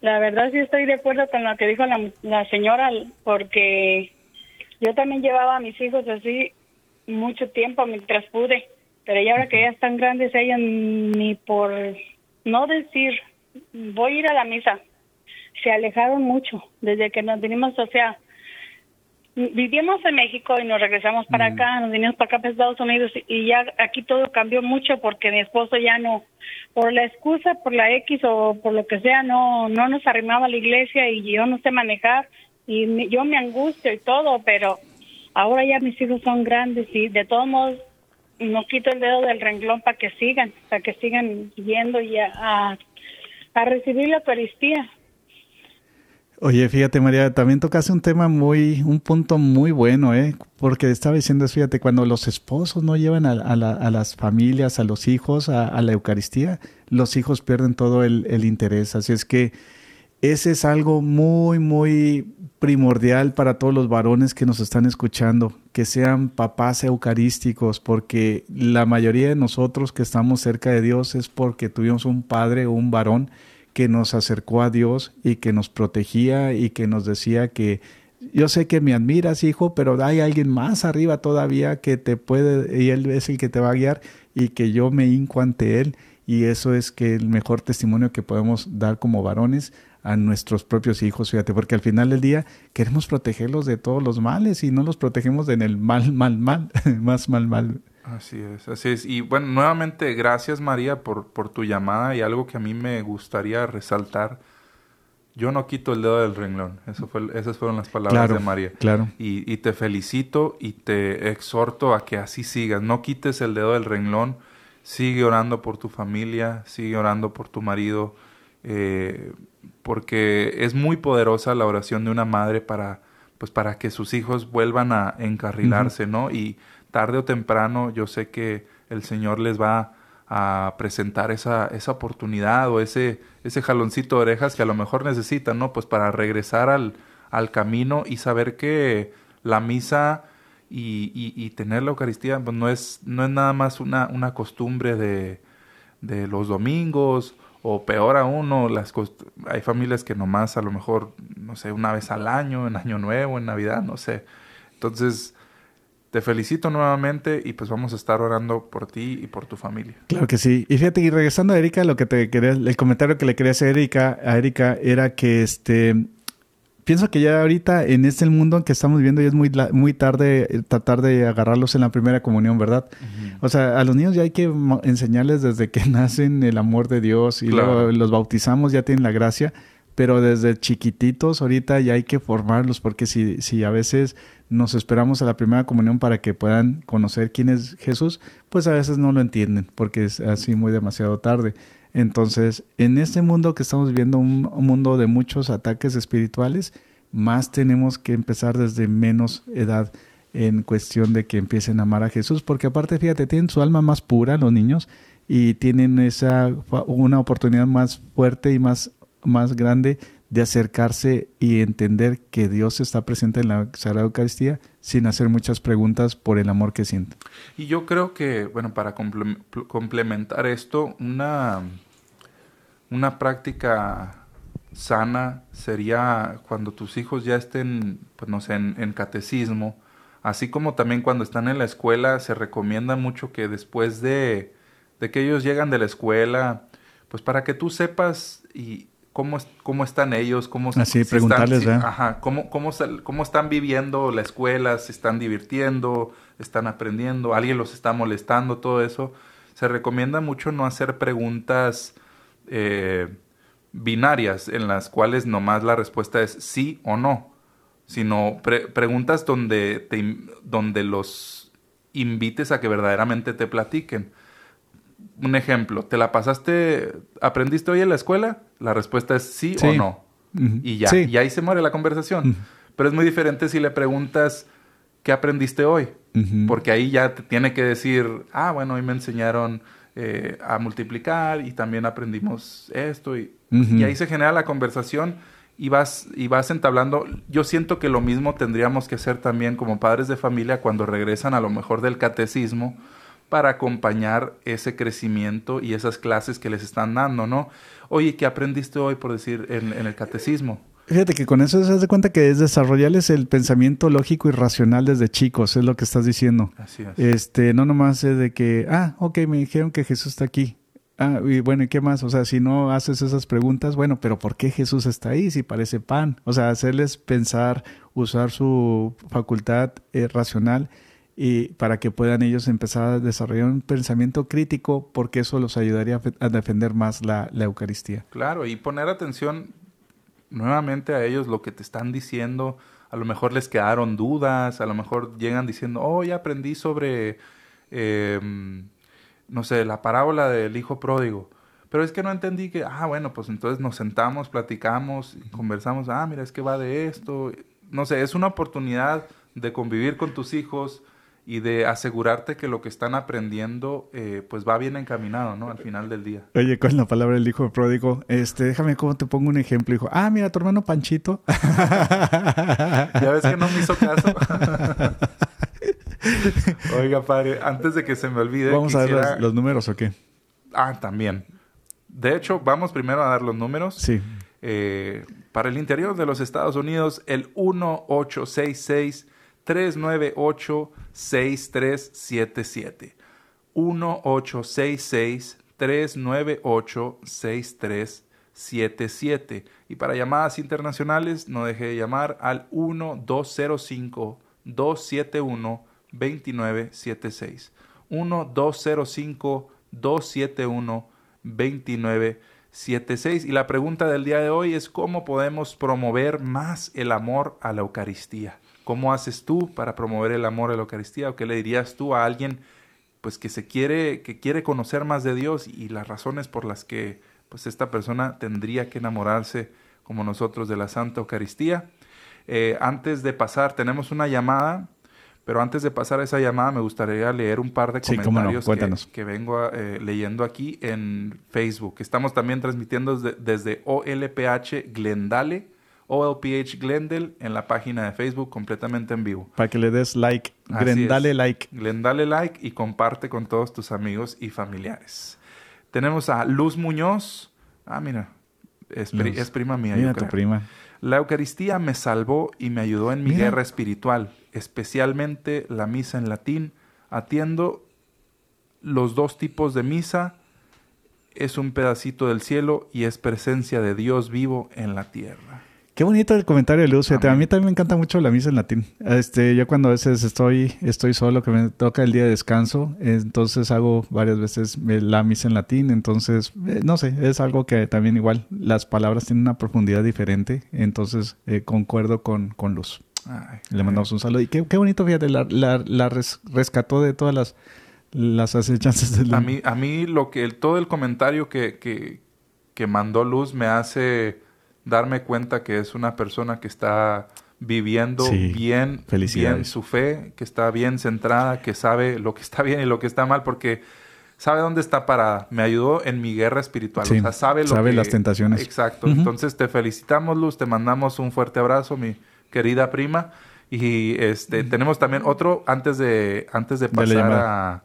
la verdad sí estoy de acuerdo con lo que dijo la, la señora, porque yo también llevaba a mis hijos así mucho tiempo mientras pude, pero ya ahora que ya están grandes, ellas ni por no decir, voy a ir a la misa, se alejaron mucho desde que nos vinimos, o sea, vivíamos en México y nos regresamos para acá, nos vinimos para acá para Estados Unidos y- ya aquí todo cambió mucho porque mi esposo ya no, por la excusa, por la X o por lo que sea, no, no nos arrimaba a la iglesia y yo no sé manejar y mi- yo me angustio y todo, pero ahora ya mis hijos son grandes y de todos modos no quito el dedo del renglón para que sigan, para que sigan yendo y a, a, a recibir la Eucaristía. Oye, fíjate María, también tocaste un tema muy, un punto muy bueno, ¿eh? Porque estaba diciendo, fíjate, cuando los esposos no llevan a, a la- a las familias, a los hijos, a, la Eucaristía, los hijos pierden todo el interés. Así es que ese es algo muy, muy primordial para todos los varones que nos están escuchando, que sean papás eucarísticos, porque la mayoría de nosotros que estamos cerca de Dios es porque tuvimos un padre o un varón que nos acercó a Dios y que nos protegía y que nos decía que yo sé que me admiras, hijo, pero hay alguien más arriba todavía que te puede, y Él es el que te va a guiar y que yo me hinco ante Él. Y eso es que el mejor testimonio que podemos dar como varones a nuestros propios hijos, fíjate, porque al final del día queremos protegerlos de todos los males y no los protegemos en el mal, mal, mal, más mal, mal. Así es, así es. Y bueno, nuevamente gracias María por, por tu llamada y algo que a mí me gustaría resaltar. Yo no quito el dedo del renglón. Eso fue, esas fueron las palabras Claro, de María. claro. Y, y te felicito y te exhorto a que así sigas. No quites el dedo del renglón. Sigue orando por tu familia, sigue orando por tu marido, eh, porque es muy poderosa la oración de una madre para, pues, para que sus hijos vuelvan a encarrilarse, ¿no? Y tarde o temprano yo sé que el Señor les va a presentar esa, esa oportunidad o ese, ese jaloncito de orejas que a lo mejor necesitan, ¿no? Pues para regresar al, al camino y saber que la misa y, y, tener la Eucaristía pues no es, no es nada más una, una costumbre de, de los domingos o peor aún, ¿no? las hay familias que nomás a lo mejor, no sé, una vez al año, en Año Nuevo, en Navidad, no sé. Entonces, te felicito nuevamente y pues vamos a estar orando por ti y por tu familia. Claro que sí. Y fíjate, y regresando a Erika, lo que te quería, el comentario que le quería hacer a Erika, a Erika era que este pienso que ya ahorita en este mundo que estamos viviendo ya es muy, muy tarde eh, tratar de agarrarlos en la primera comunión, ¿verdad? O sea, a los niños ya hay que enseñarles desde que nacen el amor de Dios y Claro. luego los bautizamos, ya tienen la gracia, pero desde chiquititos ahorita ya hay que formarlos porque si, si a veces nos esperamos a la primera comunión para que puedan conocer quién es Jesús, pues a veces no lo entienden porque es así muy demasiado tarde. Entonces, en este mundo que estamos viendo, un, un mundo de muchos ataques espirituales, más tenemos que empezar desde menos edad en cuestión de que empiecen a amar a Jesús, porque aparte, fíjate, tienen su alma más pura los niños y tienen esa una oportunidad más fuerte y más, más grande de acercarse y entender que Dios está presente en la Sagrada Eucaristía sin hacer muchas preguntas por el amor que sienten. Y yo creo que, bueno, para comple- pl- complementar esto, una, una práctica sana sería cuando tus hijos ya estén, pues no sé, en, en catecismo, así como también cuando están en la escuela, se recomienda mucho que después de, de que ellos llegan de la escuela, pues para que tú sepas y cómo, cómo están ellos, cómo Así, si están- preguntarles, si- ¿verdad? Ajá, cómo, cómo, cómo están viviendo la escuela, se están divirtiendo, están aprendiendo, alguien los está molestando, todo eso. Se recomienda mucho no hacer preguntas eh, binarias en las cuales nomás la respuesta es sí o no, sino pre- preguntas donde, te, donde los invites a que verdaderamente te platiquen. Un ejemplo, ¿te la pasaste, aprendiste hoy en la escuela? La respuesta es sí, o no. Y ya, Sí. y ahí se muere la conversación. Pero es muy diferente si le preguntas, ¿qué aprendiste hoy? Porque ahí ya te tiene que decir, ah, bueno, hoy me enseñaron eh, a multiplicar y también aprendimos esto. Y, y ahí se genera la conversación y vas, y vas entablando. Yo siento que lo mismo tendríamos que hacer también como padres de familia cuando regresan a lo mejor del catecismo para acompañar ese crecimiento y esas clases que les están dando, ¿no? Oye, ¿qué aprendiste hoy, por decir, en, en el catecismo? Fíjate que con eso se de cuenta que es desarrollarles el pensamiento lógico y racional desde chicos, es lo que estás diciendo. Así es. Este, no nomás es de que, ah, ok, me dijeron que Jesús está aquí. Ah, y bueno, ¿y qué más? O sea, si no haces esas preguntas, bueno, pero ¿por qué Jesús está ahí si parece pan? O sea, hacerles pensar, usar su facultad eh, racional y para que puedan ellos empezar a desarrollar un pensamiento crítico, porque eso los ayudaría a fe- a defender más la, la Eucaristía. Claro, y poner atención nuevamente a ellos lo que te están diciendo. A lo mejor les quedaron dudas, a lo mejor llegan diciendo, oh, ya aprendí sobre, eh, no sé, la parábola del hijo pródigo. Pero es que no entendí que, ah, bueno, pues entonces nos sentamos, platicamos, conversamos, ah, mira, es que va de esto. No sé, es una oportunidad de convivir con tus hijos y de asegurarte que lo que están aprendiendo, eh, pues va bien encaminado, ¿no? Al final del día. Oye, con la palabra del hijo pródigo, este, déjame cómo te pongo un ejemplo. Dijo, ah, mira, tu hermano Panchito. Ya ves que no me hizo caso. Oiga, padre, antes de que se me olvide, Vamos a ver los, los números o qué. Ah, también. De hecho, vamos primero a dar los números. Sí. Eh, para el interior de los Estados Unidos, el 1866-398-6377. 1866-398-6377. Y para llamadas internacionales, no deje de llamar al 1-205-271-2976. 1-205-271-2976. Y la pregunta del día de hoy es cómo podemos promover más el amor a la Eucaristía. ¿Cómo haces tú para promover el amor a la Eucaristía? ¿O qué le dirías tú a alguien pues que se quiere que quiere conocer más de Dios y las razones por las que pues esta persona tendría que enamorarse como nosotros de la Santa Eucaristía? Eh, antes de pasar, tenemos una llamada, pero antes de pasar a esa llamada me gustaría leer un par de Sí, cómo no, comentarios que, vengo eh, leyendo aquí en Facebook. Estamos también transmitiendo desde, desde OLPH Glendale, OLPH Glendale, en la página de Facebook completamente en vivo. Para que le des like. Así Gren, es. dale like. Glen, dale like y comparte con todos tus amigos y familiares. Tenemos a Luz Muñoz. Ah, mira, es, pri- Luz. es prima mía. Mira yo tu prima. La Eucaristía me salvó y me ayudó en mi Mira. guerra espiritual, especialmente la misa en latín. Atiendo los dos tipos de misa. Es un pedacito del cielo y es presencia de Dios vivo en la tierra. Qué bonito el comentario de Luz. Fíjate, a mí también me encanta mucho la misa en latín. Este, yo cuando a veces estoy, estoy solo, que me toca el día de descanso, entonces hago varias veces eh, la misa en latín. Entonces, eh, no sé, es algo que también igual las palabras tienen una profundidad diferente. Entonces, eh, concuerdo con, con Luz. Ay, Le mandamos un saludo. Y qué, qué bonito, fíjate, la, la, la res- rescató de todas las, las acechanzas del A mí, a mí lo que el- todo el comentario que, que, que mandó Luz me hace darme cuenta que es una persona que está viviendo Sí, bien, bien su fe, que está bien centrada, que sabe lo que está bien y lo que está mal, porque sabe dónde está parada. Me ayudó en mi guerra espiritual. Sí, o sea, sabe lo sabe que- las tentaciones. Exacto. Entonces te felicitamos, Luz, te mandamos un fuerte abrazo, mi querida prima. Y este tenemos también otro antes de antes de pasar a,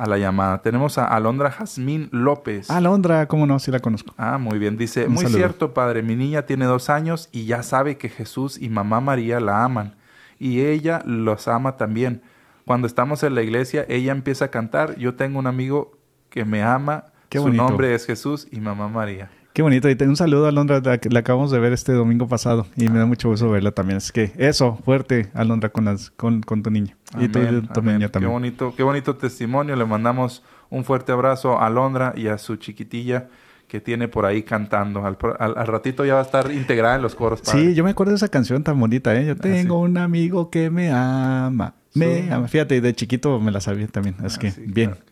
a la llamada. Tenemos a Alondra Jazmín López. Ah, Londra, cómo no, sí la conozco. Ah, muy bien. Dice, Un muy saludo. cierto, padre. Mi niña tiene dos años y ya sabe que Jesús y mamá María la aman. Y ella los ama también. Cuando estamos en la iglesia, ella empieza a cantar. Yo tengo un amigo que me ama. Qué Su bonito. nombre es Jesús y mamá María. Qué bonito. Y un saludo a Alondra, la, que la acabamos de ver este domingo pasado. Y me da mucho gusto verla también. Es que eso, fuerte, Alondra, con, las, con, con tu niña. y tu, niña Qué también. bonito, qué bonito testimonio. Le mandamos un fuerte abrazo a Alondra y a su chiquitilla que tiene por ahí cantando. Al, al- al ratito ya va a estar integrada en los coros. padre. Sí, yo me acuerdo de esa canción tan bonita, ¿eh? Yo tengo sí. un amigo que me ama. Me Sí. ama. Fíjate, de chiquito me la sabía también. Es que, Ah, sí, bien. claro.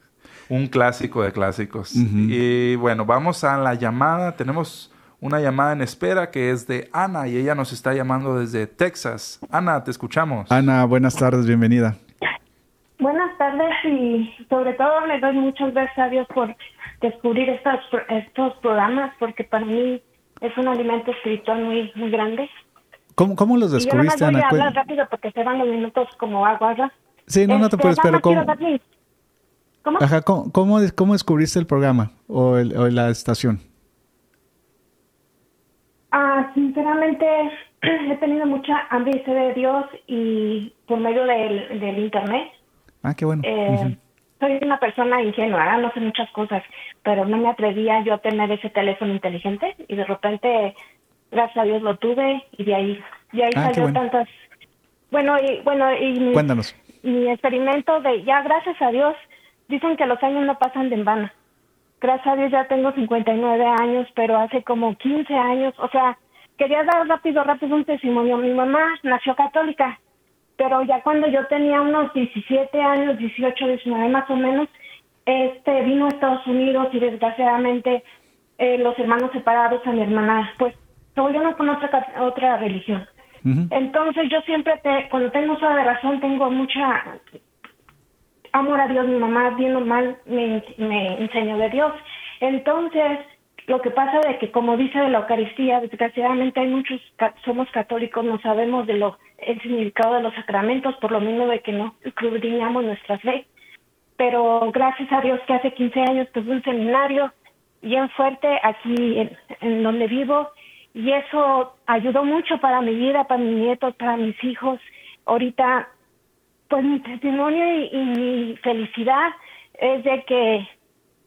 Un clásico de clásicos. Y bueno, vamos a la llamada. Tenemos una llamada en espera que es de Ana y ella nos está llamando desde Texas. Ana, te escuchamos. Ana, buenas tardes, bienvenida. Buenas tardes y sobre todo le doy muchas gracias a Dios por descubrir estos, estos programas porque para mí es un alimento espiritual muy muy grande. ¿Cómo, cómo los y yo descubriste, voy Ana? a hablar rápido porque se van los minutos como agua. ¿verdad? Sí, no, no te Este, puedes, pero ¿cómo, ¿Cómo? ajá, ¿cómo, cómo, cómo descubriste el programa o, el- o la estación? Ah, sinceramente he tenido mucha sed de Dios y por medio del, del internet. Ah, qué bueno. Eh. Soy una persona ingenua, no sé muchas cosas, pero no me atrevía yo a tener ese teléfono inteligente y de repente, gracias a Dios lo tuve y de ahí, de ahí Ah, salió bueno. tantas. Bueno, y bueno, y mi, Cuéntanos. mi experimento de ya, gracias a Dios, dicen que los años no pasan de en vano. Gracias a Dios ya tengo 59 años, pero hace como 15 años, o sea, quería dar rápido, rápido un testimonio. Mi mamá nació católica, pero ya cuando yo tenía unos 17 años, 18, 19 más o menos, este vino a Estados Unidos y desgraciadamente eh, los hermanos separados a mi hermana, pues se volvieron con otra otra religión. Entonces yo siempre, te, cuando tengo uso de razón, tengo mucha amor a Dios. Mi mamá, bien o mal, me, enseñó de Dios. Entonces, lo que pasa de que, como dice de la Eucaristía, desgraciadamente hay muchos, somos católicos, no sabemos de lo el significado de los sacramentos, por lo mismo de que no escudriñamos nuestra fe. Pero gracias a Dios que hace 15 años tuve un seminario bien fuerte aquí en, en donde vivo y eso ayudó mucho para mi vida, para mis nietos, para mis hijos. Ahorita, pues mi testimonio y, y mi felicidad es de que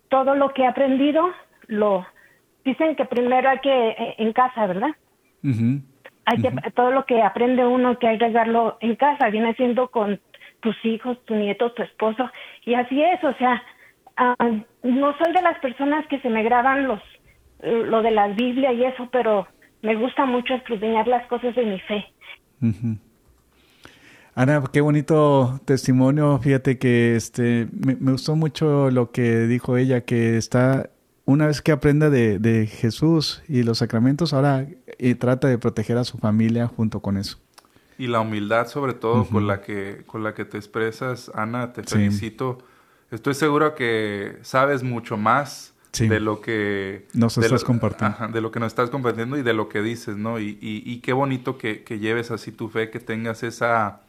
todo lo que he aprendido lo dicen que primero hay que eh, en casa, ¿verdad? Ujú. Hay que todo lo que aprende uno que hay que darlo en casa, viene siendo con tus hijos, tus nietos, tu esposo y así es, o sea, ah, no soy de las personas que se me graban los lo de la Biblia y eso, pero me gusta mucho escudriñar las cosas de mi fe. Ujú. Ana, qué bonito testimonio. Fíjate que este me, me gustó mucho lo que dijo ella, que está una vez que aprenda de, de Jesús y los sacramentos, ahora eh, trata de proteger a su familia junto con eso. Y la humildad sobre todo con la que con la que te expresas, Ana, te Sí. felicito. Estoy seguro que sabes mucho más Sí. de lo que Nos estás lo- compartiendo. ajá, de lo que nos estás compartiendo y de lo que dices, ¿no? Y, y, y qué bonito que, que lleves así tu fe, que tengas esa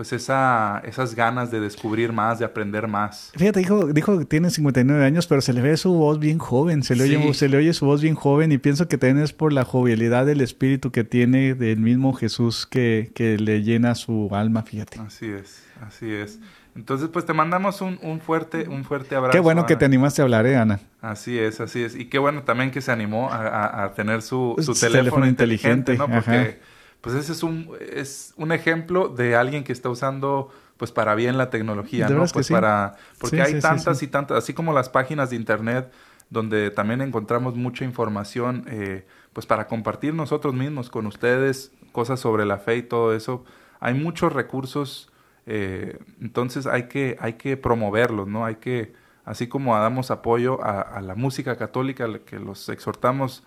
pues esa, esas ganas de descubrir más, de aprender más. Fíjate, dijo, dijo que tiene 59 años, pero se le ve su voz bien joven, se le, Sí. oye, se le oye su voz bien joven y pienso que también es por la jovialidad del espíritu que tiene del mismo Jesús que, que le llena su alma, fíjate. Así es, así es. Entonces, pues te mandamos un, un fuerte, un fuerte abrazo. Qué bueno que te animaste a hablar, ¿eh, Ana? Así es, así es. Y qué bueno también que se animó a, a- a tener su, su teléfono, teléfono inteligente, inteligente, ¿no? Porque. Pues ese es un, es un ejemplo de alguien que está usando, pues para bien la tecnología, ¿no? Pues sí. para, porque Sí, hay sí, tantas y tantas, así como las páginas de internet, donde también encontramos mucha información, eh, pues para compartir nosotros mismos con ustedes, cosas sobre la fe y todo eso. Hay muchos recursos, eh, entonces hay que, hay que promoverlos, ¿no? Hay que, así como damos apoyo a, a la música católica, que los exhortamos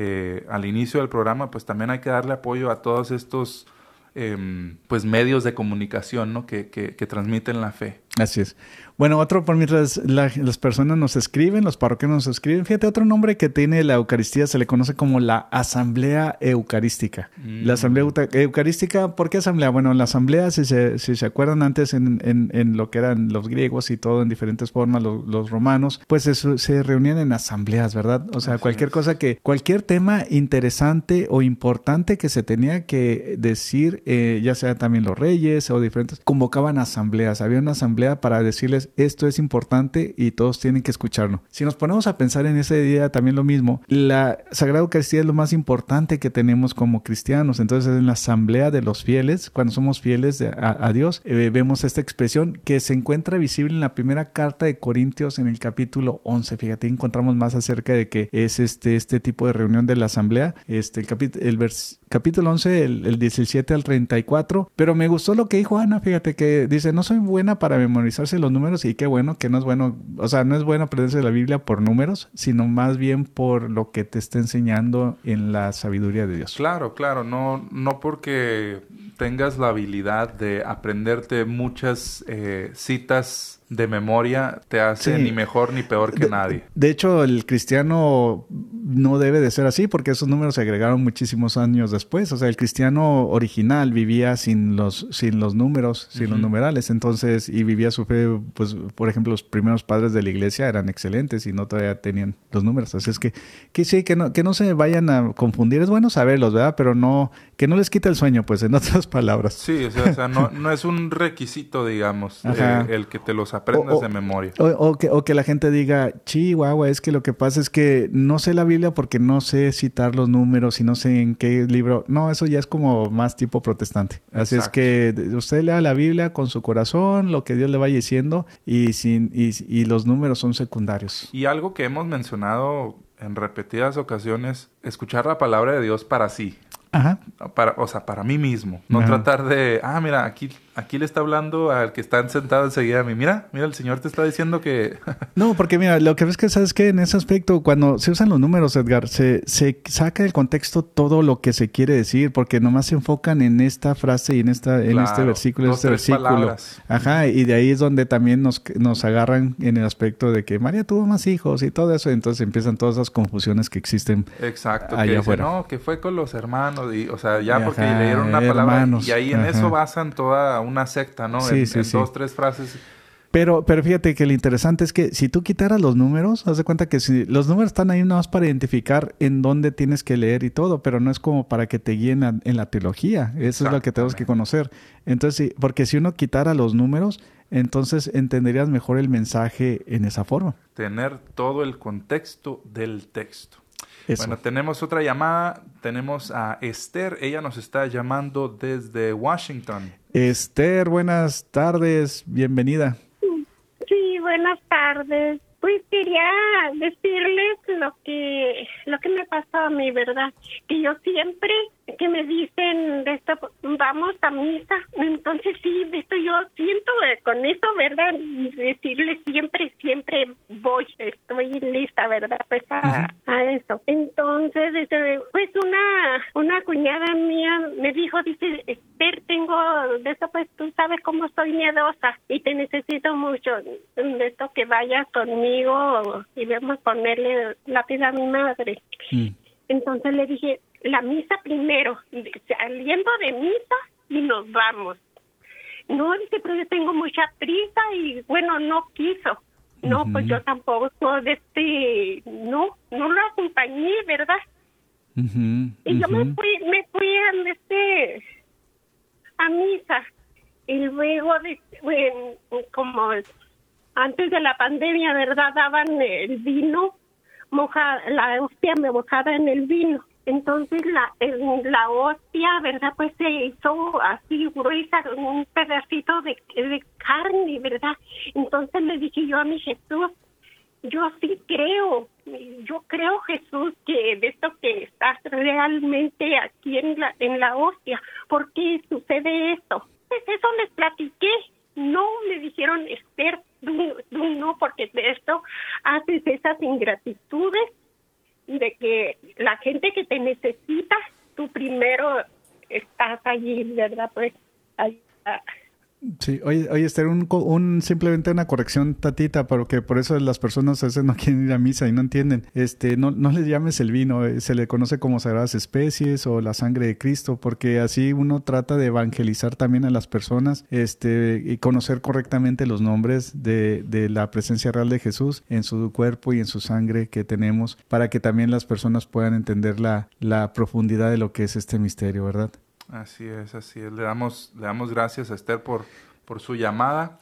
eh, al inicio del programa, pues también hay que darle apoyo a todos estos em, pues medios de comunicación, ¿no? Que, que, que transmiten la fe. Así es. Bueno, otro por mientras la- las personas nos escriben, los parroquianos nos escriben. Fíjate, otro nombre que tiene la Eucaristía se le conoce como la Asamblea Eucarística. Mm. La Asamblea Euta- Eucarística, ¿por qué Asamblea? Bueno, la Asamblea, si se, si se acuerdan antes en, en- en lo que eran los griegos y todo en diferentes formas, lo- los, romanos, pues eso, se reunían en asambleas, ¿verdad? O sea, Así cualquier es. cosa que, cualquier tema interesante o importante que se tenía que decir, eh, ya sea también los reyes o diferentes, convocaban asambleas. Había una asamblea para decirles esto es importante y todos tienen que escucharlo. Si nos ponemos a pensar en ese día también lo mismo, la Sagrada Eucaristía es lo más importante que tenemos como cristianos. Entonces en la asamblea de los fieles, cuando somos fieles de- a, a Dios, eh, vemos esta expresión que se encuentra visible en la primera carta de Corintios en el capítulo 11. Fíjate, encontramos más acerca de que es este, este tipo de reunión de la asamblea. Este, el, el vers- capítulo 11, el, el 17 al 34. Pero me gustó lo que dijo Ana, fíjate que dice, no soy buena para memorizarse los números y qué bueno que no es bueno, o sea, no es bueno aprenderse la Biblia por números, sino más bien por lo que te está enseñando en la sabiduría de Dios. Claro, claro, no, no porque tengas la habilidad de aprenderte muchas eh, citas de memoria te hace Sí. ni mejor ni peor que De- nadie. De hecho, el cristiano no debe de ser así porque esos números se agregaron muchísimos años después. O sea, el cristiano original vivía sin los, sin los números, sin los numerales. Entonces, y vivía su fe, pues, por ejemplo, los primeros padres de la iglesia eran excelentes y no todavía tenían los números. Así es que, que sí, que no, que no se vayan a confundir. Es bueno saberlos, ¿verdad? Pero no, que no les quite el sueño, pues, en otras palabras. Sí, o sea, o sea, no, no es un requisito, digamos, eh, el que te los aprendas O- o- de memoria. O, que, o que la gente diga, chihuahua, es que lo que pasa es que no sé la Biblia porque no sé citar los números y no sé en qué libro. No, eso ya es como más tipo protestante. Así es que usted lea la Biblia con su corazón, lo que Dios le vaya diciendo y, sin, y, y los números son secundarios. Y algo que hemos mencionado en repetidas ocasiones, escuchar la palabra de Dios para sí. Ajá. Para, o sea, para mí mismo. No tratar de, ah, mira, aquí, aquí le está hablando al que está sentado enseguida a mí. Mira, mira, el Señor te está diciendo que... No, porque mira, lo que ves que sabes que en ese aspecto, cuando se usan los números, Edgar, se, se saca del contexto todo lo que se quiere decir, porque nomás se enfocan en esta frase y en esta, en este versículo, en este versículo. palabras. Ajá, y de ahí es donde también nos, nos agarran en el aspecto de que María tuvo más hijos y todo eso, entonces empiezan todas esas confusiones que existen. Exacto, Allá que dice, afuera. no, que fue con los hermanos, y, o sea, ya porque Ajá, le dieron una palabra hermanos, y ahí en ajá. eso basan toda una secta, ¿no? Sí, en sí, en sí. dos, tres frases. Pero, pero fíjate que lo interesante es que si tú quitaras los números, haz de cuenta que si los números están ahí nada más para identificar en dónde tienes que leer y todo, pero no es como para que te guíen a- en la teología. Eso es lo que tenemos que conocer. Entonces, porque si uno quitara los números, entonces entenderías mejor el mensaje en esa forma. Tener todo el contexto del texto. Eso. Bueno, tenemos otra llamada. Tenemos a Esther. Ella nos está llamando desde Washington. Esther, buenas tardes, bienvenida. Sí, buenas tardes. Pues quería decirles lo que lo que me pasó a mí, ¿verdad? Que yo siempre que me dicen de esto, vamos a misa, entonces sí, de esto yo siento eh, con eso, ¿verdad? Y Decirles siempre, siempre voy, estoy lista, ¿verdad? Pues a, a eso. Entonces, este, pues una una cuñada mía me dijo, dice, Esther, tengo de eso, pues tú sabes cómo soy miedosa y te necesito mucho de esto que vayas conmigo y vamos a ponerle lápiz a mi madre. Mm. Entonces le dije, la misa primero, saliendo de misa y nos vamos. no, dice, pero yo tengo mucha prisa y bueno, no quiso. No, pues yo tampoco, de este, no, no lo acompañé, ¿verdad? Y yo me fui, me fui a este, a misa. Y luego, de, bueno, como antes de la pandemia, ¿verdad? Daban el vino, moja, la hostia me mojada en el vino. Entonces la, la hostia, ¿verdad? Pues se hizo así gruesa, un pedacito de, de carne, ¿verdad? Entonces le dije yo a mi Jesús, yo sí creo, yo creo Jesús que de esto que estás realmente aquí en la, en la hostia, ¿por qué sucede esto? Pues eso les platiqué, no me dijeron Esther, no, porque de esto haces esas ingratitudes de que la gente que te necesita, tú primero estás allí, ¿verdad? Pues ahí, ah, Sí, oye, oye Esther, un, un- simplemente una corrección tatita, porque por eso las personas a veces no quieren ir a misa y no entienden. Este, no, no les llames el vino, eh, se le conoce como sagradas especies o la sangre de Cristo, porque así uno trata de evangelizar también a las personas, este, y conocer correctamente los nombres de, de la presencia real de Jesús en su cuerpo y en su sangre que tenemos, para que también las personas puedan entender la profundidad de lo que es este misterio, ¿verdad? Así es, así es. Le damos, le damos gracias a Esther por, por su llamada.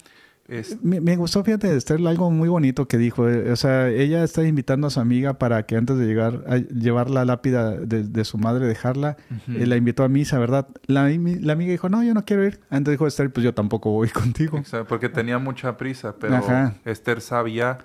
Es- Me, me gustó, fíjate, Esther, algo muy bonito que dijo. eh, O sea, ella está invitando a su amiga para que antes de llegar a llevar la lápida de, de su madre, dejarla, eh, la invitó a misa, ¿verdad? La, amiga dijo, no, yo no quiero ir. Antes dijo Esther, pues yo tampoco voy contigo. Exacto, porque tenía mucha prisa, pero Ajá. Esther sabía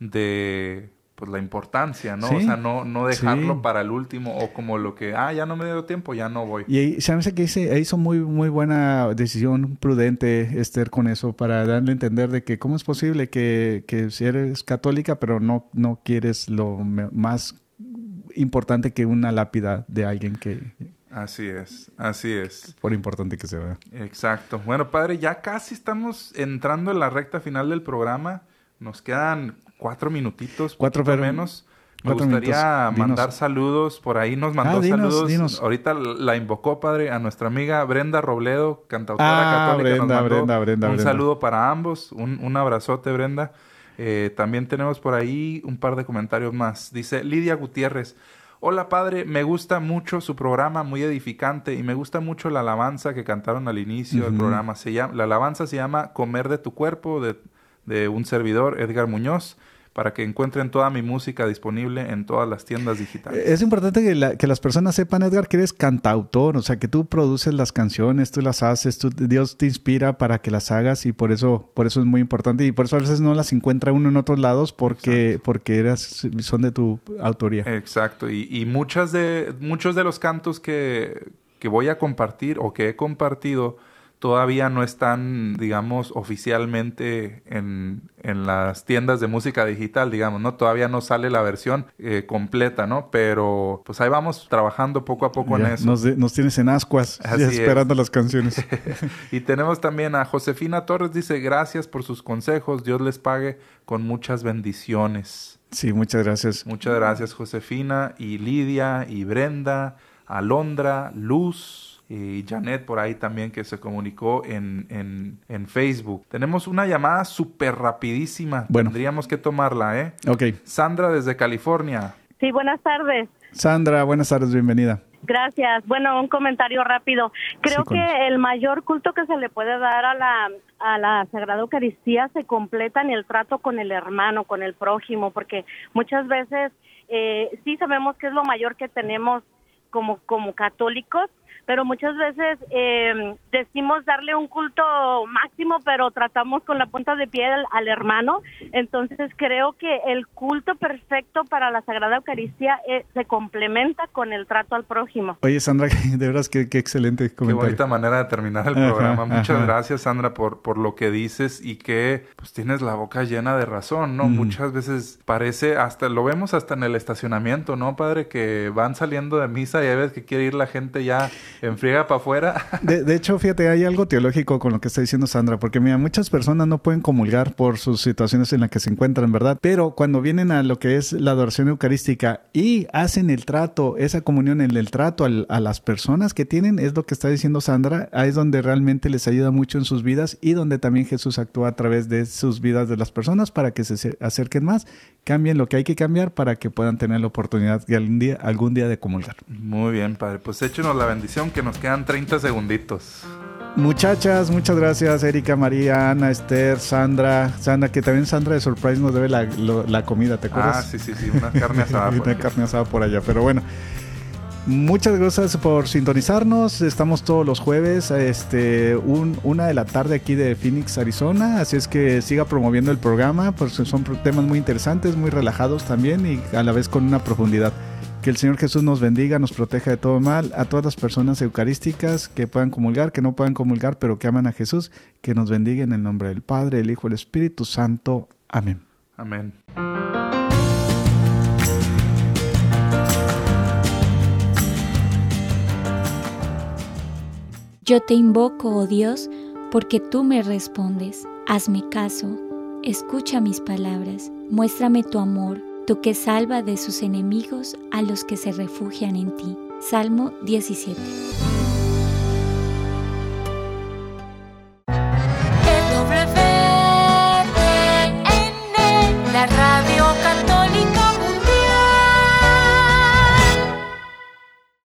de pues la importancia, ¿no? Sí. O sea, no, no dejarlo Sí. para el último o como lo que, ah, ya no me dio tiempo, ya no voy. Y ahí- se me hace que hice- hizo muy, muy buena decisión, prudente Esther con eso, para darle a entender de que cómo es posible que, que si eres católica, pero no, no quieres lo más importante que una lápida de alguien que, Así es, así es. por importante que sea. Exacto. Bueno, padre, ya casi estamos entrando en la recta final del programa. Nos quedan cuatro minutitos, Cuatro, pero- menos. Me gustaría mandar saludos. Por ahí nos mandó Ah, dinos, saludos. dinos. Ahorita la invocó, padre, a nuestra amiga Brenda Robledo, cantautora Ah, católica. nos Brenda, mandó Brenda, Brenda, Un Brenda. saludo para ambos. Un, un abrazote, Brenda. Eh, también tenemos por ahí un par de comentarios más. Dice Lidia Gutiérrez. Hola padre, me gusta mucho su programa, muy edificante, y me gusta mucho la alabanza que cantaron al inicio del Ujú. programa. Se llama, la alabanza se llama Comer de tu cuerpo, de, de un servidor, Edgar Muñoz, para que encuentren toda mi música disponible en todas las tiendas digitales. Es importante que, la- que las personas sepan, Edgar, que eres cantautor, o sea, que tú produces las canciones, tú las haces, tú- Dios te inspira para que las hagas y por eso, por eso es muy importante y por eso a veces no las encuentra uno en otros lados porque, porque eras, son de tu autoría. Exacto, y, y muchas de, muchos de los cantos que, que voy a compartir o que he compartido todavía no están, digamos, oficialmente en, en las tiendas de música digital, digamos, ¿no? Todavía no sale la versión eh, completa, ¿no? Pero pues ahí vamos trabajando poco a poco en Ya, eso. Nos, de- nos tienes en ascuas Así ya es. esperando las canciones. y tenemos también a Josefina Torres, dice, gracias por sus consejos, Dios les pague con muchas bendiciones. Sí, muchas gracias. Muchas gracias Josefina y Lidia y Brenda, Alondra, Luz y Janet por ahí también que se comunicó en, en, en Facebook. Tenemos una llamada súper rapidísima. Bueno. Tendríamos que tomarla, ¿eh? Ok. Sandra desde California. Sí, buenas tardes. Sandra, buenas tardes, bienvenida. Gracias. Bueno, un comentario rápido. Creo Sí, que el mayor culto que se le puede dar a la, a la Sagrada Eucaristía se completa en el trato con el hermano, con el prójimo, porque muchas veces eh, sí sabemos que es lo mayor que tenemos como, como católicos, pero muchas veces eh, decimos darle un culto máximo, pero tratamos con la punta de pie al, al hermano. Entonces creo que el culto perfecto para la Sagrada Eucaristía eh, se complementa con el trato al prójimo. Oye, Sandra, de veras que qué excelente Qué comentario. bonita manera de terminar el Ajá, programa. Muchas ajá. gracias, Sandra, por, por lo que dices y que pues tienes la boca llena de razón, ¿no? Mm. Muchas veces parece, hasta lo vemos hasta en el estacionamiento, ¿no, padre? Que van saliendo de misa y hay veces que quiere ir la gente ya Enfriega para afuera. De, de, hecho, fíjate, hay algo teológico con lo que está diciendo Sandra, porque mira, muchas personas no pueden comulgar por sus situaciones en las que se encuentran, ¿verdad? Pero cuando vienen a lo que es la adoración eucarística y hacen el trato, esa comunión en el trato al, a las personas que tienen, es lo que está diciendo Sandra, ahí es donde realmente les ayuda mucho en sus vidas y donde también Jesús actúa a través de sus vidas de las personas para que se acerquen más, cambien lo que hay que cambiar para que puedan tener la oportunidad de algún día, algún día de comulgar. Muy bien, Padre. Pues échenos la bendición que nos quedan 30 segunditos. Muchachas, muchas gracias, Erika, María, Ana, Esther, Sandra. Sandra, que también Sandra de Surprise nos debe la, lo, la comida, ¿te acuerdas? Ah, sí, sí, sí, una carne asada. una carne asada por allá, pero bueno. Muchas gracias por sintonizarnos. Estamos todos los jueves, este, un, una de la tarde aquí de Phoenix, Arizona. Así es que siga promoviendo el programa, porque son temas muy interesantes, muy relajados también y a la vez con una profundidad. Que el Señor Jesús nos bendiga, nos proteja de todo mal, a todas las personas eucarísticas que puedan comulgar, que no puedan comulgar, pero que aman a Jesús, que nos bendiga en el nombre del Padre, el Hijo y el Espíritu Santo. Amén. Amén. Yo te invoco, oh Dios, porque tú me respondes. Hazme caso, escucha mis palabras, muéstrame tu amor, tú que salva de sus enemigos a los que se refugian en ti. Salmo 17. La radio.